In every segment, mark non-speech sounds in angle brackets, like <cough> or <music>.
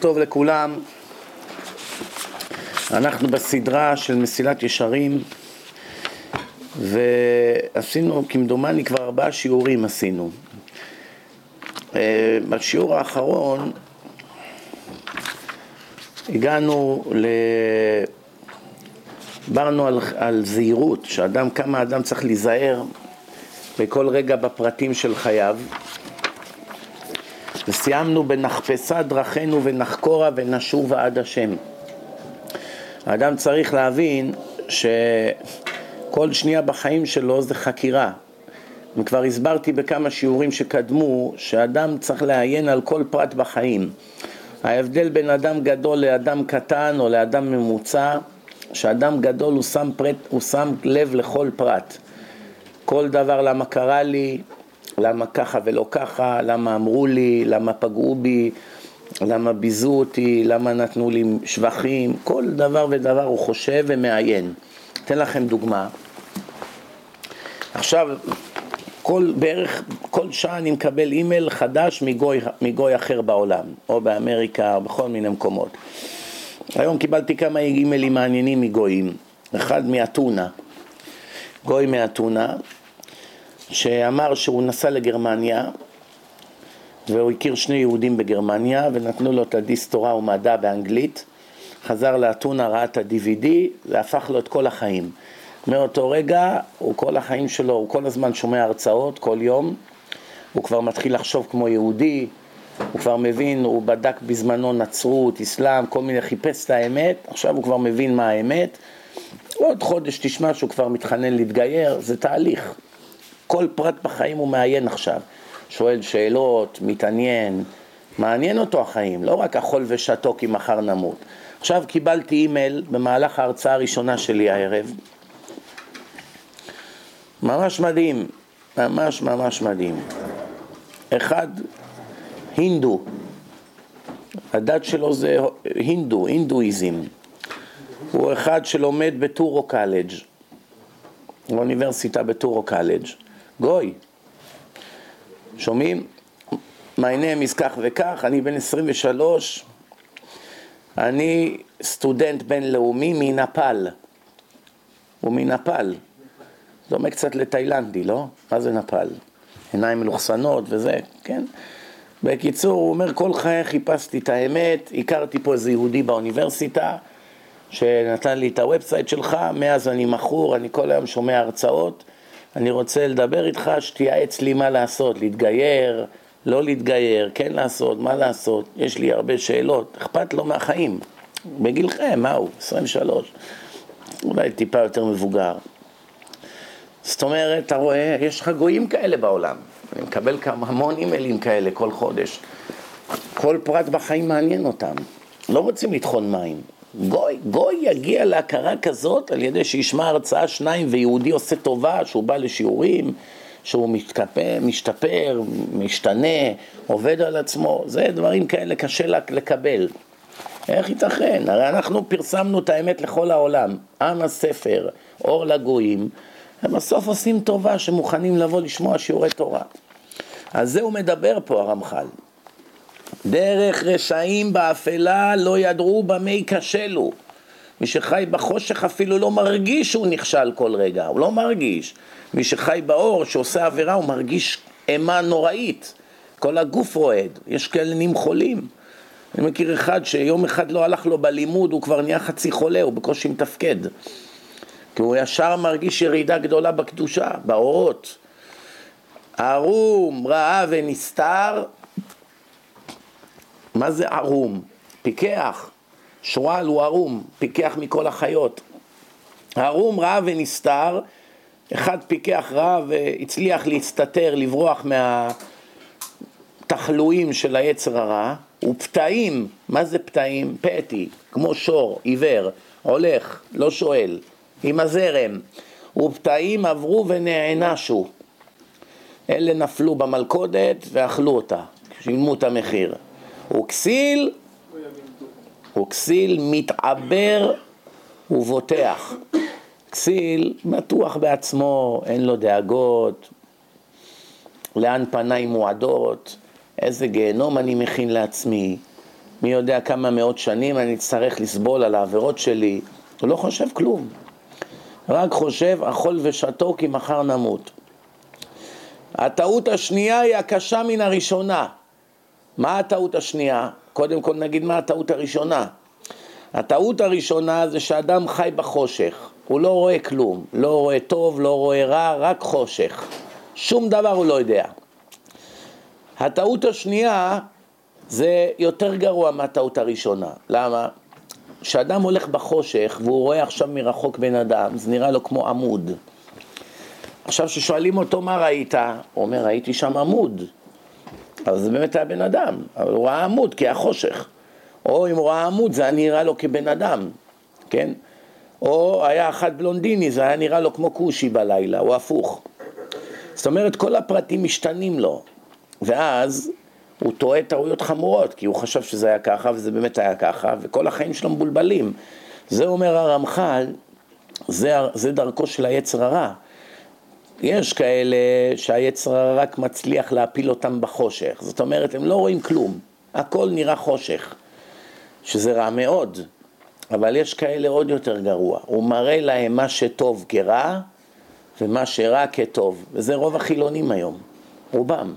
טוב לכולם, אנחנו בסדרה של מסילת ישרים ועשינו כמדומני כבר ארבעה שיעורים עשינו. אה, בשיעור האחרון הגענו ל... דיברנו על, על זהירות, שאדם, כמה אדם צריך להיזהר בכל רגע בפרטים של חייו וסיימנו בנחפשה דרכינו ונחקורה ונשובה עד השם. האדם צריך להבין שכל שנייה בחיים שלו זה חקירה. וכבר הסברתי בכמה שיעורים שקדמו שאדם צריך לעיין על כל פרט בחיים. ההבדל בין אדם גדול לאדם קטן או לאדם ממוצע, שאדם גדול הוא שם, פרט, הוא שם לב לכל פרט. כל דבר למה קרה לי, למה ככה ולא ככה, למה אמרו לי, למה פגעו בי, למה ביזו אותי, למה נתנו לי שבחים, כל דבר ודבר הוא חושב ומעיין. אתן לכם דוגמה. עכשיו, כל, בערך כל שעה אני מקבל אימייל חדש מגוי, מגוי אחר בעולם, או באמריקה, או בכל מיני מקומות. היום קיבלתי כמה אימיילים מעניינים מגויים, אחד מאתונה, גוי מאתונה, שאמר שהוא נסע לגרמניה והוא הכיר שני יהודים בגרמניה ונתנו לו את הדיס תורה ומדע באנגלית חזר לאתונה, ראה את ה-DVD והפך לו את כל החיים. מאותו רגע, הוא כל החיים שלו, הוא כל הזמן שומע הרצאות, כל יום. הוא כבר מתחיל לחשוב כמו יהודי הוא כבר מבין, הוא בדק בזמנו נצרות, אסלאם, כל מיני, חיפש את האמת, עכשיו הוא כבר מבין מה האמת. עוד חודש תשמע שהוא כבר מתחנן להתגייר, זה תהליך כל פרט בחיים הוא מעיין עכשיו. שואל שאלות, מתעניין, מעניין אותו החיים, לא רק אכול ושתו כי מחר נמות. עכשיו קיבלתי אימייל במהלך ההרצאה הראשונה שלי הערב, ממש מדהים, ממש ממש מדהים. אחד, הינדו, הדת שלו זה הינדו, הינדואיזם. הוא אחד שלומד בטורו קלג', באוניברסיטה בטורו קלג'. גוי. שומעים? My name is כך וכך, אני בן 23, אני סטודנט בינלאומי מנפאל. הוא מנפאל. דומה קצת לתאילנדי, לא? מה זה נפאל? עיניים מלוכסנות וזה, כן? בקיצור, הוא אומר, כל חיי חיפשתי את האמת, הכרתי פה איזה יהודי באוניברסיטה שנתן לי את ה website שלך, מאז אני מכור, אני כל היום שומע הרצאות. אני רוצה לדבר איתך, שתייעץ לי מה לעשות, להתגייר, לא להתגייר, כן לעשות, מה לעשות, יש לי הרבה שאלות, אכפת לו מהחיים, בגילכם, מה הוא, 23, אולי טיפה יותר מבוגר. זאת אומרת, אתה רואה, יש לך גויים כאלה בעולם, אני מקבל כמה, המון אימיילים כאלה כל חודש, כל פרט בחיים מעניין אותם, לא רוצים לטחון מים. גוי, גוי יגיע להכרה כזאת על ידי שישמע הרצאה שניים ויהודי עושה טובה שהוא בא לשיעורים, שהוא מתקפא, משתפר, משתנה, עובד על עצמו, זה דברים כאלה קשה לקבל. איך ייתכן? הרי אנחנו פרסמנו את האמת לכל העולם, עם הספר, אור לגויים, הם בסוף עושים טובה שמוכנים לבוא לשמוע שיעורי תורה. על זה הוא מדבר פה הרמח"ל. דרך רשעים באפלה לא ידעו במה ייכשלו. מי שחי בחושך אפילו לא מרגיש שהוא נכשל כל רגע, הוא לא מרגיש. מי שחי באור, שעושה עבירה, הוא מרגיש אימה נוראית. כל הגוף רועד, יש כאלה נהיים חולים. אני מכיר אחד שיום אחד לא הלך לו בלימוד, הוא כבר נהיה חצי חולה, הוא בקושי מתפקד. כי הוא ישר מרגיש ירידה גדולה בקדושה, באורות. ערום, רעה ונסתר, מה זה ערום? פיקח. שועל הוא ערום, פיקח מכל החיות. ערום רע ונסתר, אחד פיקח רע והצליח להסתתר, לברוח מהתחלואים של היצר הרע, ופתאים, מה זה פתאים? פתי, כמו שור, עיוור, הולך, לא שואל, עם הזרם. ופתאים עברו ונענשו. אלה נפלו במלכודת ואכלו אותה, שילמו את המחיר. וכסיל, וכסיל מתעבר ובוטח. כסיל בטוח בעצמו, אין לו דאגות, לאן פניי מועדות, איזה גיהנום אני מכין לעצמי, מי יודע כמה מאות שנים אני אצטרך לסבול על העבירות שלי, הוא לא חושב כלום. רק חושב אכול ושתו כי מחר נמות. הטעות השנייה היא הקשה מן הראשונה. מה הטעות השנייה? קודם כל נגיד מה הטעות הראשונה. הטעות הראשונה זה שאדם חי בחושך, הוא לא רואה כלום, לא רואה טוב, לא רואה רע, רק חושך. שום דבר הוא לא יודע. הטעות השנייה זה יותר גרוע מהטעות הראשונה. למה? כשאדם הולך בחושך והוא רואה עכשיו מרחוק בן אדם, זה נראה לו כמו עמוד. עכשיו כששואלים אותו מה ראית, הוא אומר ראיתי שם עמוד. אבל זה באמת היה בן אדם, אבל הוא ראה עמוד כי היה חושך. או אם הוא ראה עמוד זה היה נראה לו כבן אדם, כן? או היה אחד בלונדיני, זה היה נראה לו כמו כושי בלילה, או הפוך. זאת אומרת, כל הפרטים משתנים לו, ואז הוא טועה טעויות חמורות, כי הוא חשב שזה היה ככה, וזה באמת היה ככה, וכל החיים שלו מבולבלים. זה אומר הרמח"ל, זה, זה דרכו של היצר הרע. יש כאלה שהיצר רק מצליח להפיל אותם בחושך, זאת אומרת, הם לא רואים כלום, הכל נראה חושך, שזה רע מאוד, אבל יש כאלה עוד יותר גרוע, הוא מראה להם מה שטוב כרע ומה שרע כטוב, וזה רוב החילונים היום, רובם.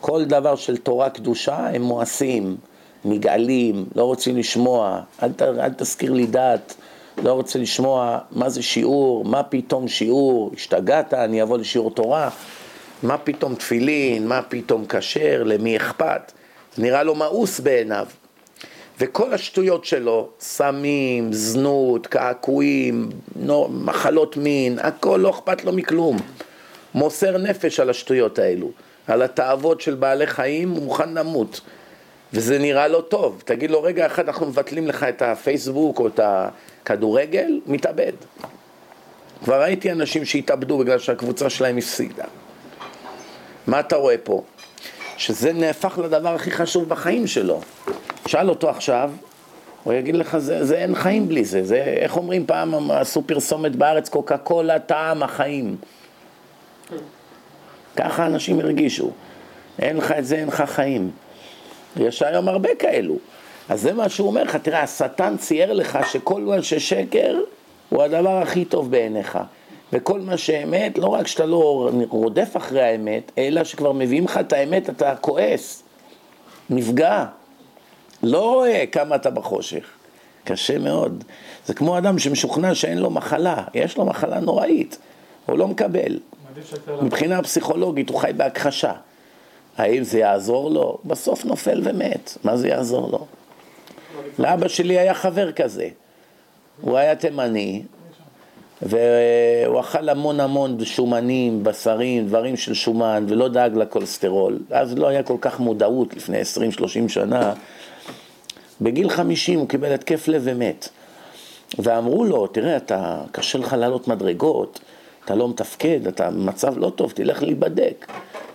כל דבר של תורה קדושה הם מואסים, נגעלים, לא רוצים לשמוע, אל, ת, אל תזכיר לי דת, לא רוצה לשמוע מה זה שיעור, מה פתאום שיעור, השתגעת, אני אבוא לשיעור תורה, מה פתאום תפילין, מה פתאום כשר, למי אכפת, זה נראה לו מאוס בעיניו. וכל השטויות שלו, סמים, זנות, קעקועים, מחלות מין, הכל לא אכפת לו מכלום. מוסר נפש על השטויות האלו. על התאוות של בעלי חיים, הוא מוכן למות. וזה נראה לא טוב. תגיד לו, רגע אחד אנחנו מבטלים לך את הפייסבוק או את הכדורגל, מתאבד. כבר ראיתי אנשים שהתאבדו בגלל שהקבוצה שלהם הפסידה. מה אתה רואה פה? שזה נהפך לדבר הכי חשוב בחיים שלו. שאל אותו עכשיו, הוא יגיד לך, זה, זה אין חיים בלי זה. זה, איך אומרים פעם, עשו פרסומת בארץ, קוקה קולה, טעם החיים. ככה אנשים הרגישו. אין לך את זה, אין לך חיים. יש היום הרבה כאלו. אז זה מה שהוא אומר לך, תראה, השטן צייר לך שכל מה ששקר הוא הדבר הכי טוב בעיניך. וכל מה שאמת, לא רק שאתה לא רודף אחרי האמת, אלא שכבר מביאים לך את האמת, אתה כועס, נפגע, לא רואה כמה אתה בחושך. קשה מאוד. זה כמו אדם שמשוכנע שאין לו מחלה, יש לו מחלה נוראית, הוא לא מקבל. מבחינה פסיכולוגית הוא חי בהכחשה. האם זה יעזור לו? בסוף נופל ומת, מה זה יעזור לו? לאבא שלי היה חבר כזה, הוא היה תימני, והוא אכל המון המון שומנים, בשרים, דברים של שומן, ולא דאג לכולסטרול. אז לא היה כל כך מודעות לפני 20-30 שנה. בגיל 50 הוא קיבל התקף לב ומת. ואמרו לו, תראה, אתה, קשה לך לעלות מדרגות, אתה לא מתפקד, אתה במצב לא טוב, תלך להיבדק.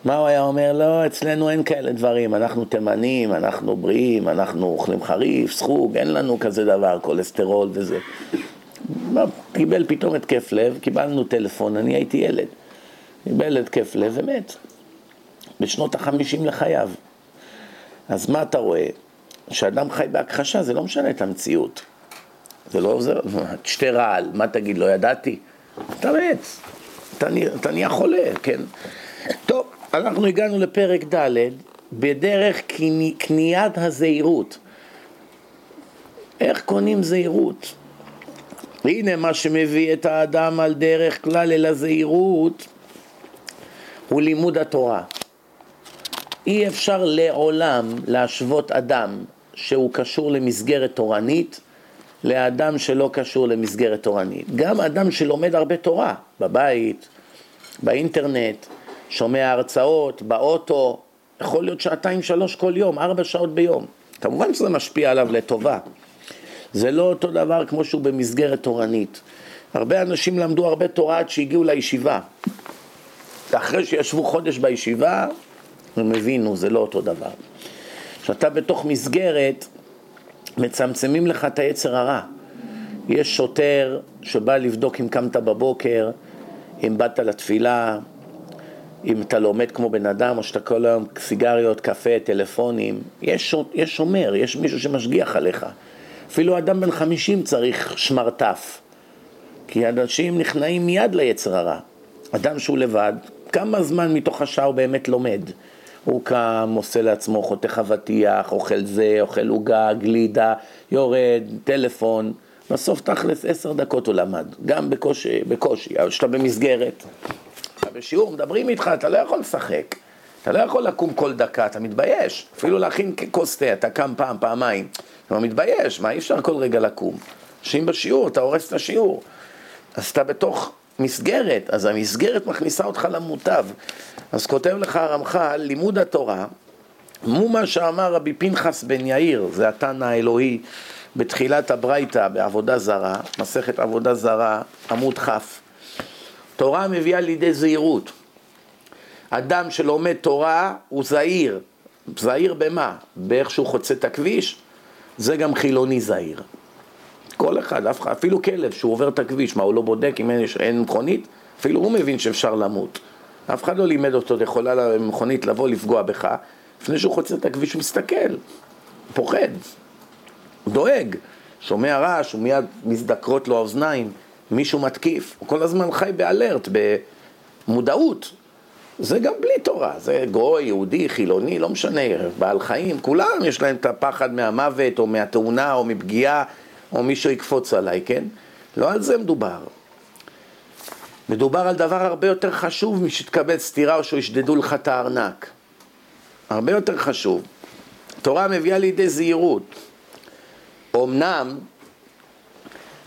מה הוא היה אומר? לא, אצלנו אין כאלה דברים, אנחנו תימנים, אנחנו בריאים, אנחנו אוכלים חריף, סחוג, אין לנו כזה דבר, כולסטרול וזה. קיבל פתאום התקף לב, קיבלנו טלפון, אני הייתי ילד. קיבל התקף לב ומת. בשנות החמישים לחייו. אז מה אתה רואה? כשאדם חי בהכחשה זה לא משנה את המציאות. זה לא עוזר, <laughs> תשתה רעל, מה תגיד, לא ידעתי? אתה מת, אתה, אתה נהיה חולה, כן? טוב, אנחנו הגענו לפרק ד' בדרך קניית הזהירות. איך קונים זהירות? הנה מה שמביא את האדם על דרך כלל אל הזהירות הוא לימוד התורה. אי אפשר לעולם להשוות אדם שהוא קשור למסגרת תורנית לאדם שלא קשור למסגרת תורנית. גם אדם שלומד הרבה תורה, בבית, באינטרנט, שומע הרצאות, באוטו, יכול להיות שעתיים שלוש כל יום, ארבע שעות ביום. כמובן שזה משפיע עליו לטובה. זה לא אותו דבר כמו שהוא במסגרת תורנית. הרבה אנשים למדו הרבה תורה עד שהגיעו לישיבה. אחרי שישבו חודש בישיבה, הם הבינו, זה לא אותו דבר. כשאתה בתוך מסגרת, מצמצמים לך את היצר הרע. יש שוטר שבא לבדוק אם קמת בבוקר, אם באת לתפילה, אם אתה לומד כמו בן אדם, או שאתה כל היום סיגריות, קפה, טלפונים, יש, יש שומר, יש מישהו שמשגיח עליך. אפילו אדם בן חמישים צריך שמרטף, כי אנשים נכנעים מיד ליצר הרע. אדם שהוא לבד, כמה זמן מתוך השעה הוא באמת לומד? הוא קם, עושה לעצמו חותך אבטיח, אוכל זה, אוכל עוגה, גלידה, יורד, טלפון. בסוף תכלס עשר דקות הוא למד, גם בקושי, בקושי, אבל כשאתה במסגרת, אתה בשיעור, מדברים איתך, אתה לא יכול לשחק. אתה לא יכול לקום כל דקה, אתה מתבייש. אפילו להכין כוס תה, אתה קם פעם, פעמיים. אתה לא מתבייש, מה אי אפשר כל רגע לקום? שאם בשיעור, אתה הורס את השיעור. אז אתה בתוך מסגרת, אז המסגרת מכניסה אותך למוטב. אז כותב לך הרמח"ל, לימוד התורה, הוא מה שאמר רבי פנחס בן יאיר, זה התנא האלוהי בתחילת הברייתא בעבודה זרה, מסכת עבודה זרה, עמוד כ'. תורה מביאה לידי זהירות. אדם שלומד תורה הוא זהיר. זהיר במה? באיך שהוא חוצה את הכביש? זה גם חילוני זהיר. כל אחד, אפילו כלב שהוא עובר את הכביש, מה הוא לא בודק אם אין, מכונית? אפילו הוא מבין שאפשר למות. אף אחד לא לימד אותו, יכולה למכונית לבוא לפגוע בך, לפני שהוא חוצה את הכביש הוא מסתכל, פוחד, דואג, שומע רעש, הוא מיד מזדקרות לו האוזניים, מישהו מתקיף, הוא כל הזמן חי באלרט, במודעות. זה גם בלי תורה, זה גוי, יהודי, חילוני, לא משנה, בעל חיים, כולם יש להם את הפחד מהמוות או מהתאונה או מפגיעה או מישהו יקפוץ עליי, כן? לא על זה מדובר. מדובר על דבר הרבה יותר חשוב משתקבל סתירה או שישדדו לך את הארנק. הרבה יותר חשוב. תורה מביאה לידי זהירות. אמנם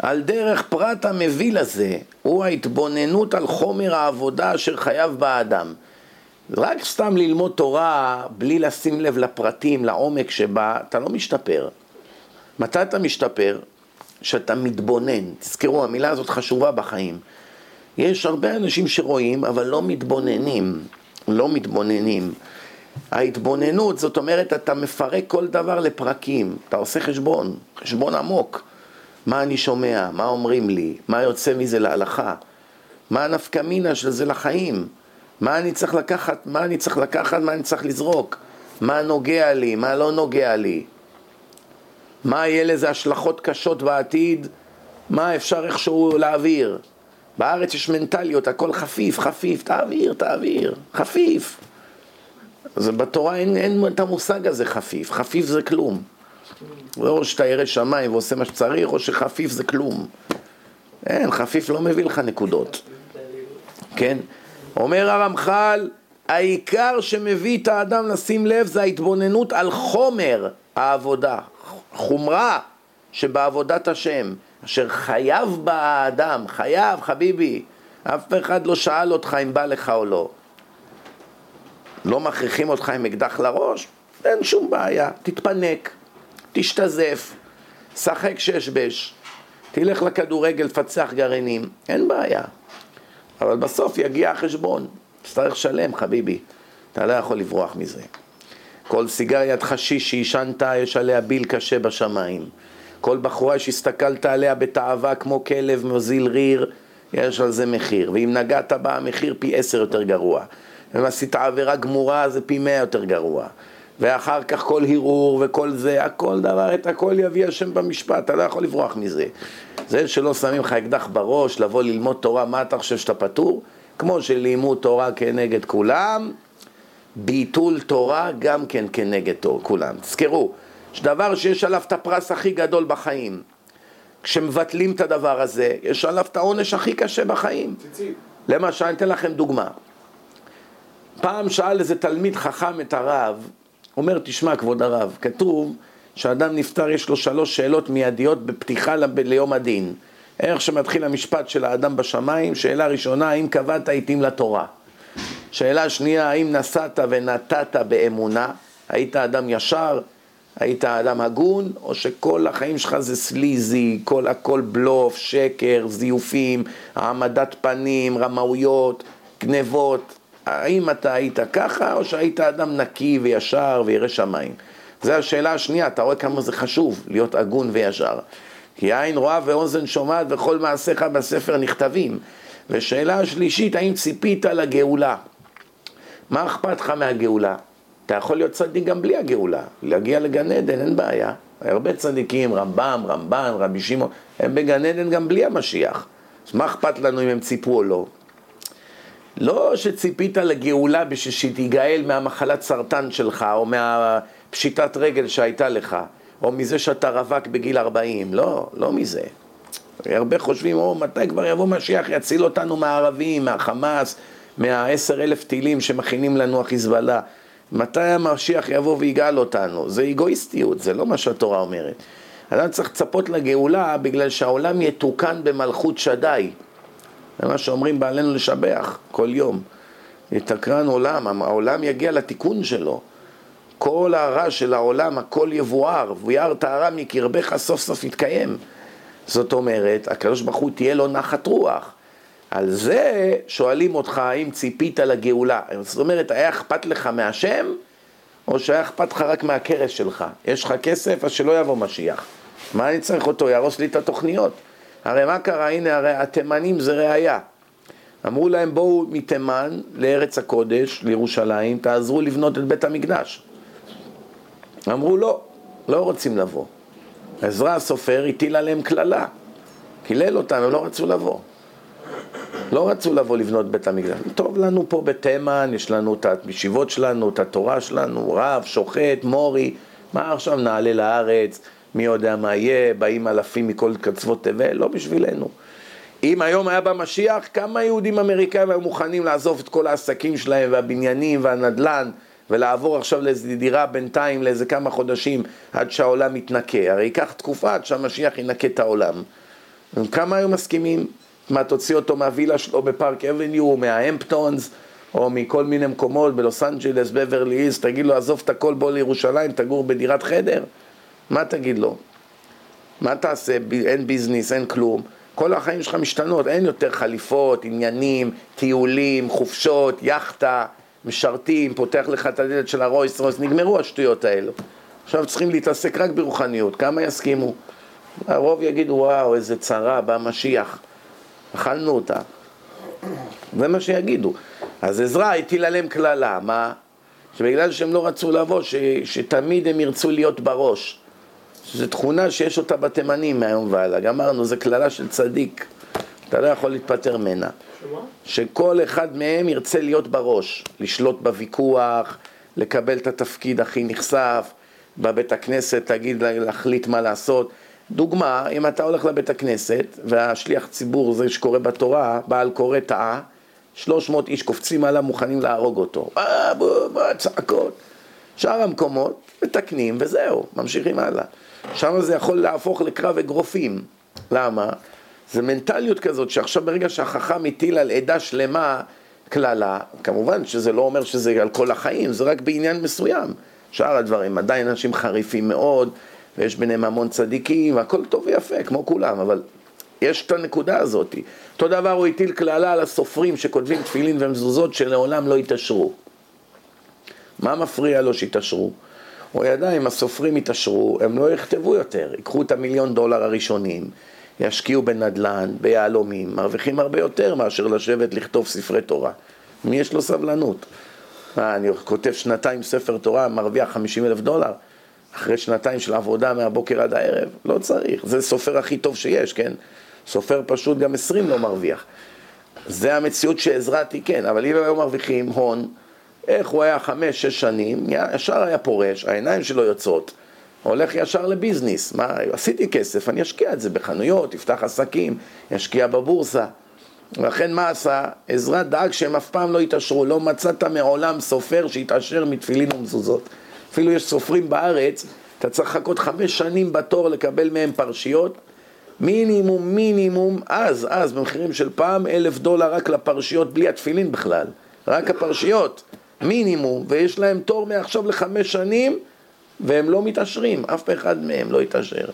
על דרך פרט המביא לזה הוא ההתבוננות על חומר העבודה אשר חייב באדם. רק סתם ללמוד תורה בלי לשים לב לפרטים, לעומק שבה, אתה לא משתפר. מתי אתה משתפר? שאתה מתבונן. תזכרו, המילה הזאת חשובה בחיים. יש הרבה אנשים שרואים, אבל לא מתבוננים. לא מתבוננים. ההתבוננות, זאת אומרת, אתה מפרק כל דבר לפרקים. אתה עושה חשבון, חשבון עמוק. מה אני שומע, מה אומרים לי, מה יוצא מזה להלכה, מה הנפקמינה של זה לחיים, מה אני צריך לקחת, מה אני צריך לקחת, מה אני צריך לזרוק, מה נוגע לי, מה לא נוגע לי, מה יהיה לזה השלכות קשות בעתיד, מה אפשר איכשהו להעביר. בארץ יש מנטליות, הכל חפיף, חפיף, תעביר, תעביר, חפיף. אז בתורה אין, אין את המושג הזה חפיף, חפיף זה כלום. או שאתה ירא שמיים ועושה מה שצריך, או שחפיף זה כלום. אין, חפיף לא מביא לך נקודות. כן? אומר הרמח"ל, העיקר שמביא את האדם לשים לב זה ההתבוננות על חומר העבודה, חומרה שבעבודת השם, אשר חייב בה האדם, חייב חביבי, אף אחד לא שאל אותך אם בא לך או לא. לא מכריחים אותך עם אקדח לראש, אין שום בעיה, תתפנק. תשתזף, שחק שש-בש, תלך לכדורגל, תפצח גרעינים, אין בעיה. אבל בסוף יגיע החשבון, תצטרך לשלם, חביבי. אתה לא יכול לברוח מזה. כל סיגריית חשיש שעישנת, יש עליה ביל קשה בשמיים. כל בחורה שהסתכלת עליה בתאווה כמו כלב מוזיל ריר, יש על זה מחיר. ואם נגעת בה, המחיר פי עשר יותר גרוע. אם עשית עבירה גמורה, זה פי מאה יותר גרוע. ואחר כך כל הרהור וכל זה, הכל דבר, את הכל יביא השם במשפט, אתה לא יכול לברוח מזה. זה שלא שמים לך אקדח בראש, לבוא ללמוד תורה, מה אתה חושב שאתה פטור? כמו שלימוד תורה כנגד כולם, ביטול תורה גם כן כנגד כולם. תזכרו, יש דבר שיש עליו את הפרס הכי גדול בחיים. כשמבטלים את הדבר הזה, יש עליו את העונש הכי קשה בחיים. למשל, אני אתן לכם דוגמה. פעם שאל איזה תלמיד חכם את הרב, אומר, תשמע, כבוד הרב, כתוב שאדם נפטר, יש לו שלוש שאלות מיידיות בפתיחה ליום הדין. איך שמתחיל המשפט של האדם בשמיים, שאלה ראשונה, האם קבעת עיתים לתורה? שאלה שנייה, האם נסעת ונתת באמונה? היית אדם ישר? היית אדם הגון? או שכל החיים שלך זה סליזי, כל הכל בלוף, שקר, זיופים, העמדת פנים, רמאויות, גנבות? האם אתה היית ככה, או שהיית אדם נקי וישר וירא שמיים? זו השאלה השנייה, אתה רואה כמה זה חשוב להיות הגון וישר. כי עין רואה ואוזן שומעת וכל מעשיך בספר נכתבים. ושאלה השלישית, האם ציפית לגאולה? מה אכפת לך מהגאולה? אתה יכול להיות צדיק גם בלי הגאולה, להגיע לגן עדן, אין בעיה. הרבה צדיקים, רמב"ם, רמב"ן, רבי שמעון, הם בגן עדן גם בלי המשיח. אז מה אכפת לנו אם הם ציפו או לא? לא שציפית לגאולה בשביל שתיגאל מהמחלת סרטן שלך, או מהפשיטת רגל שהייתה לך, או מזה שאתה רווק בגיל 40, לא, לא מזה. הרבה חושבים, או, מתי כבר יבוא משיח, יציל אותנו מהערבים, מהחמאס, מהעשר אלף טילים שמכינים לנו החיזבאללה. מתי המשיח יבוא ויגאל אותנו? זה אגואיסטיות, זה לא מה שהתורה אומרת. אדם צריך לצפות לגאולה בגלל שהעולם יתוקן במלכות שדי. זה מה שאומרים בעלינו לשבח כל יום. יתקרן עולם, העולם יגיע לתיקון שלו. כל הרע של העולם, הכל יבואר, וירא טהרה מקרבך סוף סוף יתקיים. זאת אומרת, הקדוש ברוך הוא תהיה לו נחת רוח. על זה שואלים אותך האם ציפית לגאולה. זאת אומרת, היה אכפת לך מהשם, או שהיה אכפת לך רק מהכרס שלך? יש לך כסף, אז שלא יבוא משיח. מה אני צריך אותו? יהרוס לי את התוכניות. הרי מה קרה? הנה, הרי התימנים זה ראייה. אמרו להם, בואו מתימן לארץ הקודש, לירושלים, תעזרו לבנות את בית המקדש. אמרו, לא, לא רוצים לבוא. עזרא הסופר הטיל עליהם קללה, קילל אותם, הם לא רצו לבוא. לא רצו לבוא לבנות בית המקדש. טוב לנו פה בתימן, יש לנו את הישיבות שלנו, את התורה שלנו, רב, שוחט, מורי, מה עכשיו נעלה לארץ, מי יודע מה יהיה, באים אלפים מכל קצוות תבל, לא בשבילנו. אם היום היה בא משיח, כמה יהודים אמריקאים היו מוכנים לעזוב את כל העסקים שלהם והבניינים והנדל"ן ולעבור עכשיו לאיזו דירה בינתיים לאיזה כמה חודשים עד שהעולם יתנקה. הרי ייקח תקופה עד שהמשיח ינקה את העולם. כמה היו מסכימים? מה, תוציא אותו מהווילה שלו בפארק אבניו, מהאמפטונס, או מכל מיני מקומות בלוס אנג'לס, בברלי איז, תגיד לו, עזוב את הכל, בוא לירושלים, תגור בדירת חדר? מה תגיד לו? מה תעשה? אין ביזנס, אין כלום. כל החיים שלך משתנות, אין יותר חליפות, עניינים, טיולים, חופשות, יאכטה, משרתים, פותח לך את הדלת של הרויס רויס, נגמרו השטויות האלו. עכשיו צריכים להתעסק רק ברוחניות, כמה יסכימו? הרוב יגידו, וואו, איזה צרה, בא משיח. אכלנו אותה. זה מה שיגידו. אז עזרא הטיל עליהם קללה, מה? שבגלל שהם לא רצו לבוא, ש, שתמיד הם ירצו להיות בראש. זו תכונה שיש אותה בתימנים מהיום והלאה. גמרנו, זו קללה של צדיק. אתה לא יכול להתפטר ממנה. שכל אחד מהם ירצה להיות בראש, לשלוט בוויכוח, לקבל את התפקיד הכי נחשף, בבית הכנסת תגיד להחליט מה לעשות. דוגמה, אם אתה הולך לבית הכנסת, והשליח ציבור זה שקורא בתורה, בעל קורא טעה, 300 איש קופצים עליו מוכנים להרוג אותו. אה, בוא, בוא, צעקות. שאר המקומות מתקנים וזהו, ממשיכים הלאה. שם זה יכול להפוך לקרב אגרופים. למה? זה מנטליות כזאת שעכשיו ברגע שהחכם הטיל על עדה שלמה קללה, כמובן שזה לא אומר שזה על כל החיים, זה רק בעניין מסוים. שאר הדברים, עדיין אנשים חריפים מאוד, ויש ביניהם המון צדיקים, והכל טוב ויפה, כמו כולם, אבל יש את הנקודה הזאת. אותו דבר הוא הטיל קללה על הסופרים שכותבים תפילין ומזוזות שלעולם לא יתעשרו. מה מפריע לו שיתעשרו? הוא ידע אם הסופרים יתעשרו, הם לא יכתבו יותר, ייקחו את המיליון דולר הראשונים, ישקיעו בנדל"ן, ביהלומים, מרוויחים הרבה יותר מאשר לשבת לכתוב ספרי תורה. מי יש לו סבלנות? אה, אני כותב שנתיים ספר תורה, מרוויח 50 אלף דולר? אחרי שנתיים של עבודה מהבוקר עד הערב? לא צריך, זה סופר הכי טוב שיש, כן? סופר פשוט גם 20 לא מרוויח. זה המציאות שעזרה תיקן, אבל אם היו מרוויחים הון, איך הוא היה חמש, שש שנים, ישר היה פורש, העיניים שלו יוצאות, הולך ישר לביזנס. מה, עשיתי כסף, אני אשקיע את זה בחנויות, יפתח עסקים, ישקיע בבורסה. ולכן מה עשה? עזרא דאג שהם אף פעם לא יתעשרו, לא מצאת מעולם סופר שיתעשר מתפילין ומזוזות. אפילו יש סופרים בארץ, אתה צריך לחכות חמש שנים בתור לקבל מהם פרשיות, מינימום, מינימום, אז, אז, במחירים של פעם, אלף דולר רק לפרשיות בלי התפילין בכלל, רק הפרשיות, מינימום, ויש להם תור מעכשיו לחמש שנים, והם לא מתעשרים, אף אחד מהם לא יתעשר.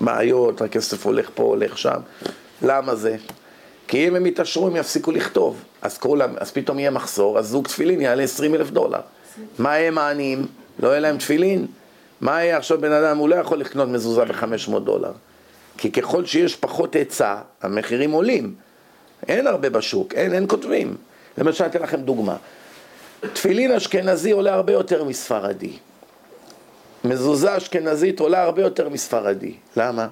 בעיות, הכסף הולך פה, הולך שם. למה זה? כי אם הם יתעשרו, הם יפסיקו לכתוב. אז, כולם, אז פתאום יהיה מחסור, אז זוג תפילין יעלה 20 אלף דולר. מה הם העניים? לא יהיה להם תפילין? מה יהיה עכשיו בן אדם, הוא לא יכול לקנות מזוזה ב-500 דולר. כי ככל שיש פחות היצע, המחירים עולים. אין הרבה בשוק, אין, אין כותבים. למשל, אתן לכם דוגמה. תפילין אשכנזי עולה הרבה יותר מספרדי. מזוזה אשכנזית עולה הרבה יותר מספרדי. למה?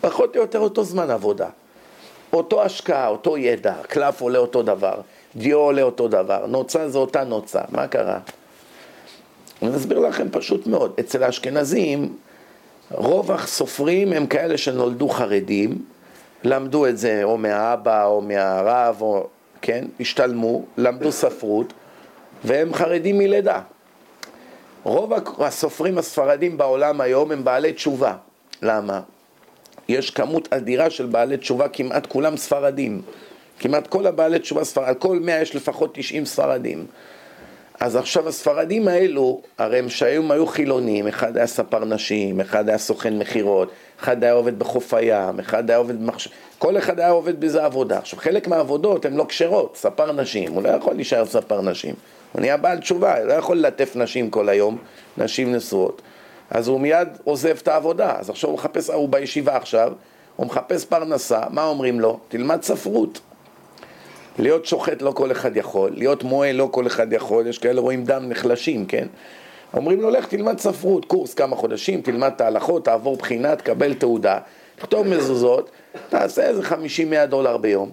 פחות או יותר אותו זמן עבודה. אותו השקעה, אותו ידע, קלף עולה אותו דבר, דיו עולה אותו דבר, נוצה זה אותה נוצה, מה קרה? אני אסביר לכם פשוט מאוד, אצל האשכנזים רוב הסופרים הם כאלה שנולדו חרדים, למדו את זה או מהאבא או מהרב, או, כן, השתלמו, למדו ספרות, והם חרדים מלידה. רוב הסופרים הספרדים בעולם היום הם בעלי תשובה. למה? יש כמות אדירה של בעלי תשובה, כמעט כולם ספרדים. כמעט כל הבעלי תשובה ספרדים, על כל מאה יש לפחות תשעים ספרדים. אז עכשיו הספרדים האלו, הרי הם שהיום היו חילונים, אחד היה ספר נשים, אחד היה סוכן מכירות, אחד היה עובד בחוף הים, אחד היה עובד במחשב, כל אחד היה עובד באיזה עבודה. עכשיו חלק מהעבודות הן לא כשרות, ספר נשים, הוא לא יכול להישאר ספר נשים. הוא נהיה בעל תשובה, הוא לא יכול ללטף נשים כל היום, נשים נשואות. אז הוא מיד עוזב את העבודה, אז עכשיו הוא מחפש, הוא בישיבה עכשיו, הוא מחפש פרנסה, מה אומרים לו? תלמד ספרות. להיות שוחט לא כל אחד יכול, להיות מוהל לא כל אחד יכול, יש כאלה רואים דם נחלשים, כן? אומרים לו, לך תלמד ספרות, קורס כמה חודשים, תלמד את ההלכות, תעבור בחינה, תקבל תעודה, תכתוב מזוזות, תעשה איזה 50-100 דולר ביום,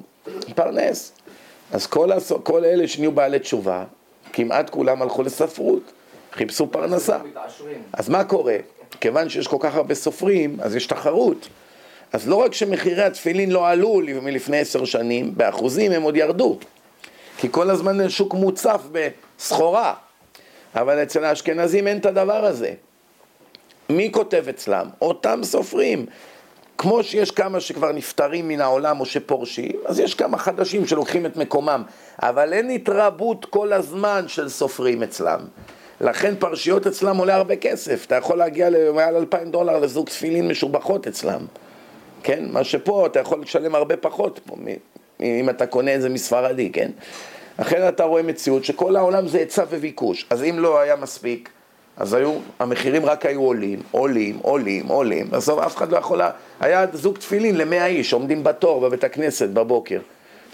פרנס. אז כל, הס... כל אלה שנהיו בעלי תשובה, כמעט כולם הלכו לספרות, חיפשו פרנסה. אז מה קורה? כיוון שיש כל כך הרבה סופרים, אז יש תחרות. אז לא רק שמחירי התפילין לא עלו מלפני עשר שנים, באחוזים הם עוד ירדו. כי כל הזמן שוק מוצף בסחורה. אבל אצל האשכנזים אין את הדבר הזה. מי כותב אצלם? אותם סופרים. כמו שיש כמה שכבר נפטרים מן העולם או שפורשים, אז יש כמה חדשים שלוקחים את מקומם. אבל אין התרבות כל הזמן של סופרים אצלם. לכן פרשיות אצלם עולה הרבה כסף. אתה יכול להגיע למעל אלפיים דולר לזוג תפילין משובחות אצלם. כן? מה שפה אתה יכול לשלם הרבה פחות פה, אם אתה קונה את זה מספרדי, כן? אחרת אתה רואה מציאות שכל העולם זה היצע וביקוש. אז אם לא היה מספיק, אז היו, המחירים רק היו עולים, עולים, עולים, עולים. בסוף אף אחד לא יכול, היה זוג תפילין למאה איש עומדים בתור בבית הכנסת בבוקר.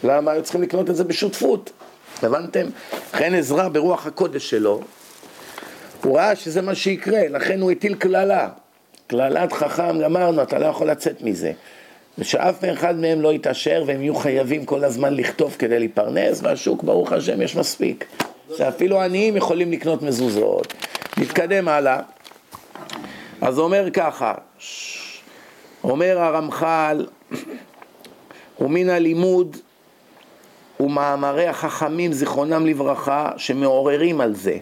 למה היו צריכים לקנות את זה בשותפות? הבנתם? לכן עזרא ברוח הקודש שלו, הוא ראה שזה מה שיקרה, לכן הוא הטיל קללה. קללת חכם, גמרנו, אתה לא יכול לצאת מזה. ושאף אחד מהם לא יתעשר והם יהיו חייבים כל הזמן לכתוב כדי להיפרנס, והשוק, ברוך השם, יש מספיק. שאפילו עניים יכולים לקנות מזוזות. נתקדם הלאה. אז אומר ככה, אומר הרמח"ל, ומן הלימוד ומאמרי החכמים זיכרונם לברכה שמעוררים על זה.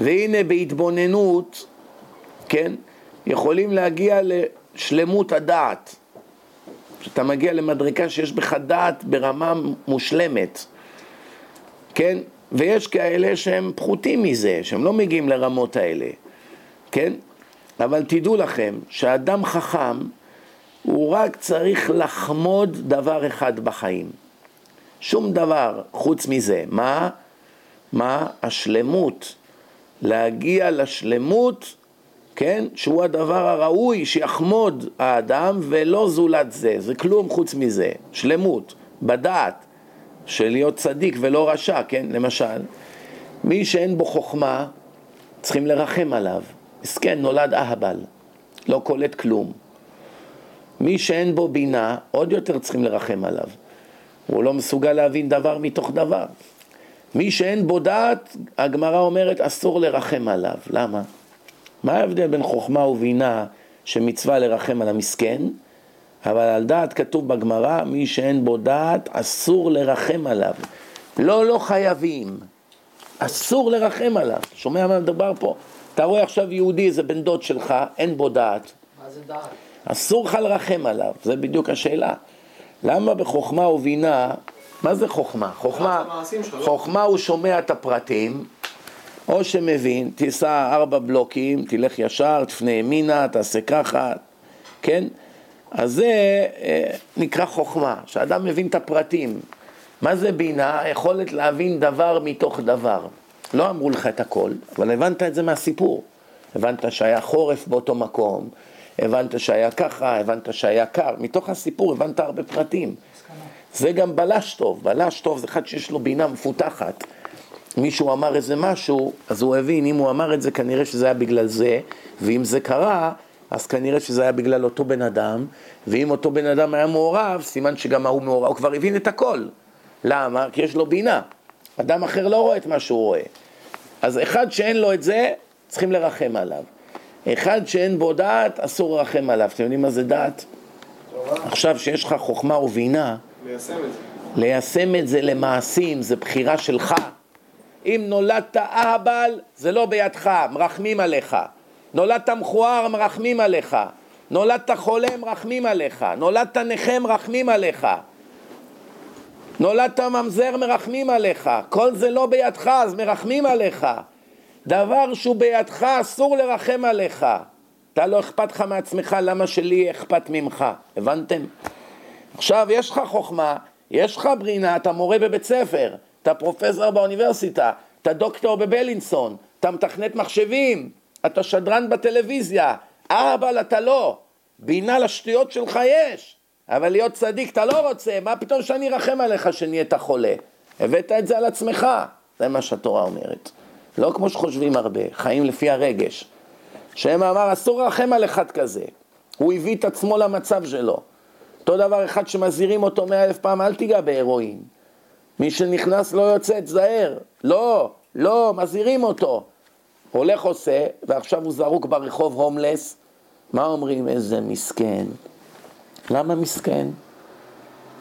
והנה בהתבוננות כן, יכולים להגיע לשלמות הדעת. כשאתה מגיע למדריקה שיש בך דעת ברמה מושלמת, כן? ויש כאלה שהם פחותים מזה, שהם לא מגיעים לרמות האלה, כן? אבל תדעו לכם שאדם חכם הוא רק צריך לחמוד דבר אחד בחיים. שום דבר חוץ מזה. מה? מה? השלמות. להגיע לשלמות כן? שהוא הדבר הראוי שיחמוד האדם ולא זולת זה, זה כלום חוץ מזה, שלמות, בדעת, של להיות צדיק ולא רשע, כן? למשל, מי שאין בו חוכמה, צריכים לרחם עליו. מסכן, נולד אהבל, לא קולט כלום. מי שאין בו בינה, עוד יותר צריכים לרחם עליו. הוא לא מסוגל להבין דבר מתוך דבר. מי שאין בו דעת, הגמרא אומרת, אסור לרחם עליו. למה? מה ההבדל בין חוכמה ובינה שמצווה לרחם על המסכן, אבל על דעת כתוב בגמרא, מי שאין בו דעת אסור לרחם עליו. לא, לא חייבים, אסור לרחם עליו. שומע מה מדובר פה? אתה רואה עכשיו יהודי, איזה בן דוד שלך, אין בו דעת. מה זה דעת? אסור לך לרחם עליו, זה בדיוק השאלה. למה בחוכמה ובינה, מה זה חוכמה? חוכמה? חוכמה הוא שומע את הפרטים, או שמבין, תיסע ארבע בלוקים, תלך ישר, תפנה ימינה, תעשה ככה, כן? אז זה אה, נקרא חוכמה, שאדם מבין את הפרטים. מה זה בינה? היכולת להבין דבר מתוך דבר. לא אמרו לך את הכל, אבל הבנת את זה מהסיפור. הבנת שהיה חורף באותו מקום, הבנת שהיה ככה, הבנת שהיה קר. מתוך הסיפור הבנת הרבה פרטים. זה גם בלש טוב, בלש טוב זה אחד שיש לו בינה מפותחת. מישהו אמר איזה משהו, אז הוא הבין, אם הוא אמר את זה, כנראה שזה היה בגלל זה, ואם זה קרה, אז כנראה שזה היה בגלל אותו בן אדם, ואם אותו בן אדם היה מעורב, סימן שגם ההוא מעורב, הוא כבר הבין את הכל. למה? כי יש לו בינה. אדם אחר לא רואה את מה שהוא רואה. אז אחד שאין לו את זה, צריכים לרחם עליו. אחד שאין בו דעת, אסור לרחם עליו. אתם יודעים מה זה דעת? עכשיו שיש לך חוכמה ובינה, ליישם את זה. ליישם את זה למעשים, זה בחירה שלך. אם נולדת אהבל, זה לא בידך, מרחמים עליך. נולדת מכוער, מרחמים עליך. נולדת חולה, מרחמים עליך. נולדת נכה, מרחמים עליך. נולדת ממזר, מרחמים עליך. כל זה לא בידך, אז מרחמים עליך. דבר שהוא בידך, אסור לרחם עליך. אתה לא אכפת לך מעצמך, למה שלי אכפת ממך? הבנתם? עכשיו, יש לך חוכמה, יש לך ברינה, אתה מורה בבית ספר, אתה פרופסור באוניברסיטה, אתה דוקטור בבלינסון, אתה מתכנת מחשבים, אתה שדרן בטלוויזיה, אבל אתה לא. בינה לשטויות שלך יש, אבל להיות צדיק אתה לא רוצה, מה פתאום שאני ארחם עליך שנהיית חולה? הבאת את זה על עצמך, זה מה שהתורה אומרת. לא כמו שחושבים הרבה, חיים לפי הרגש. שם אמר, אסור לרחם על אחד כזה. הוא הביא את עצמו למצב שלו. אותו דבר אחד שמזהירים אותו מאה אלף פעם, אל תיגע בהרואין. מי שנכנס לא יוצא, תזהר. לא, לא, מזהירים אותו. הולך עושה, ועכשיו הוא זרוק ברחוב הומלס. מה אומרים? איזה מסכן. למה מסכן?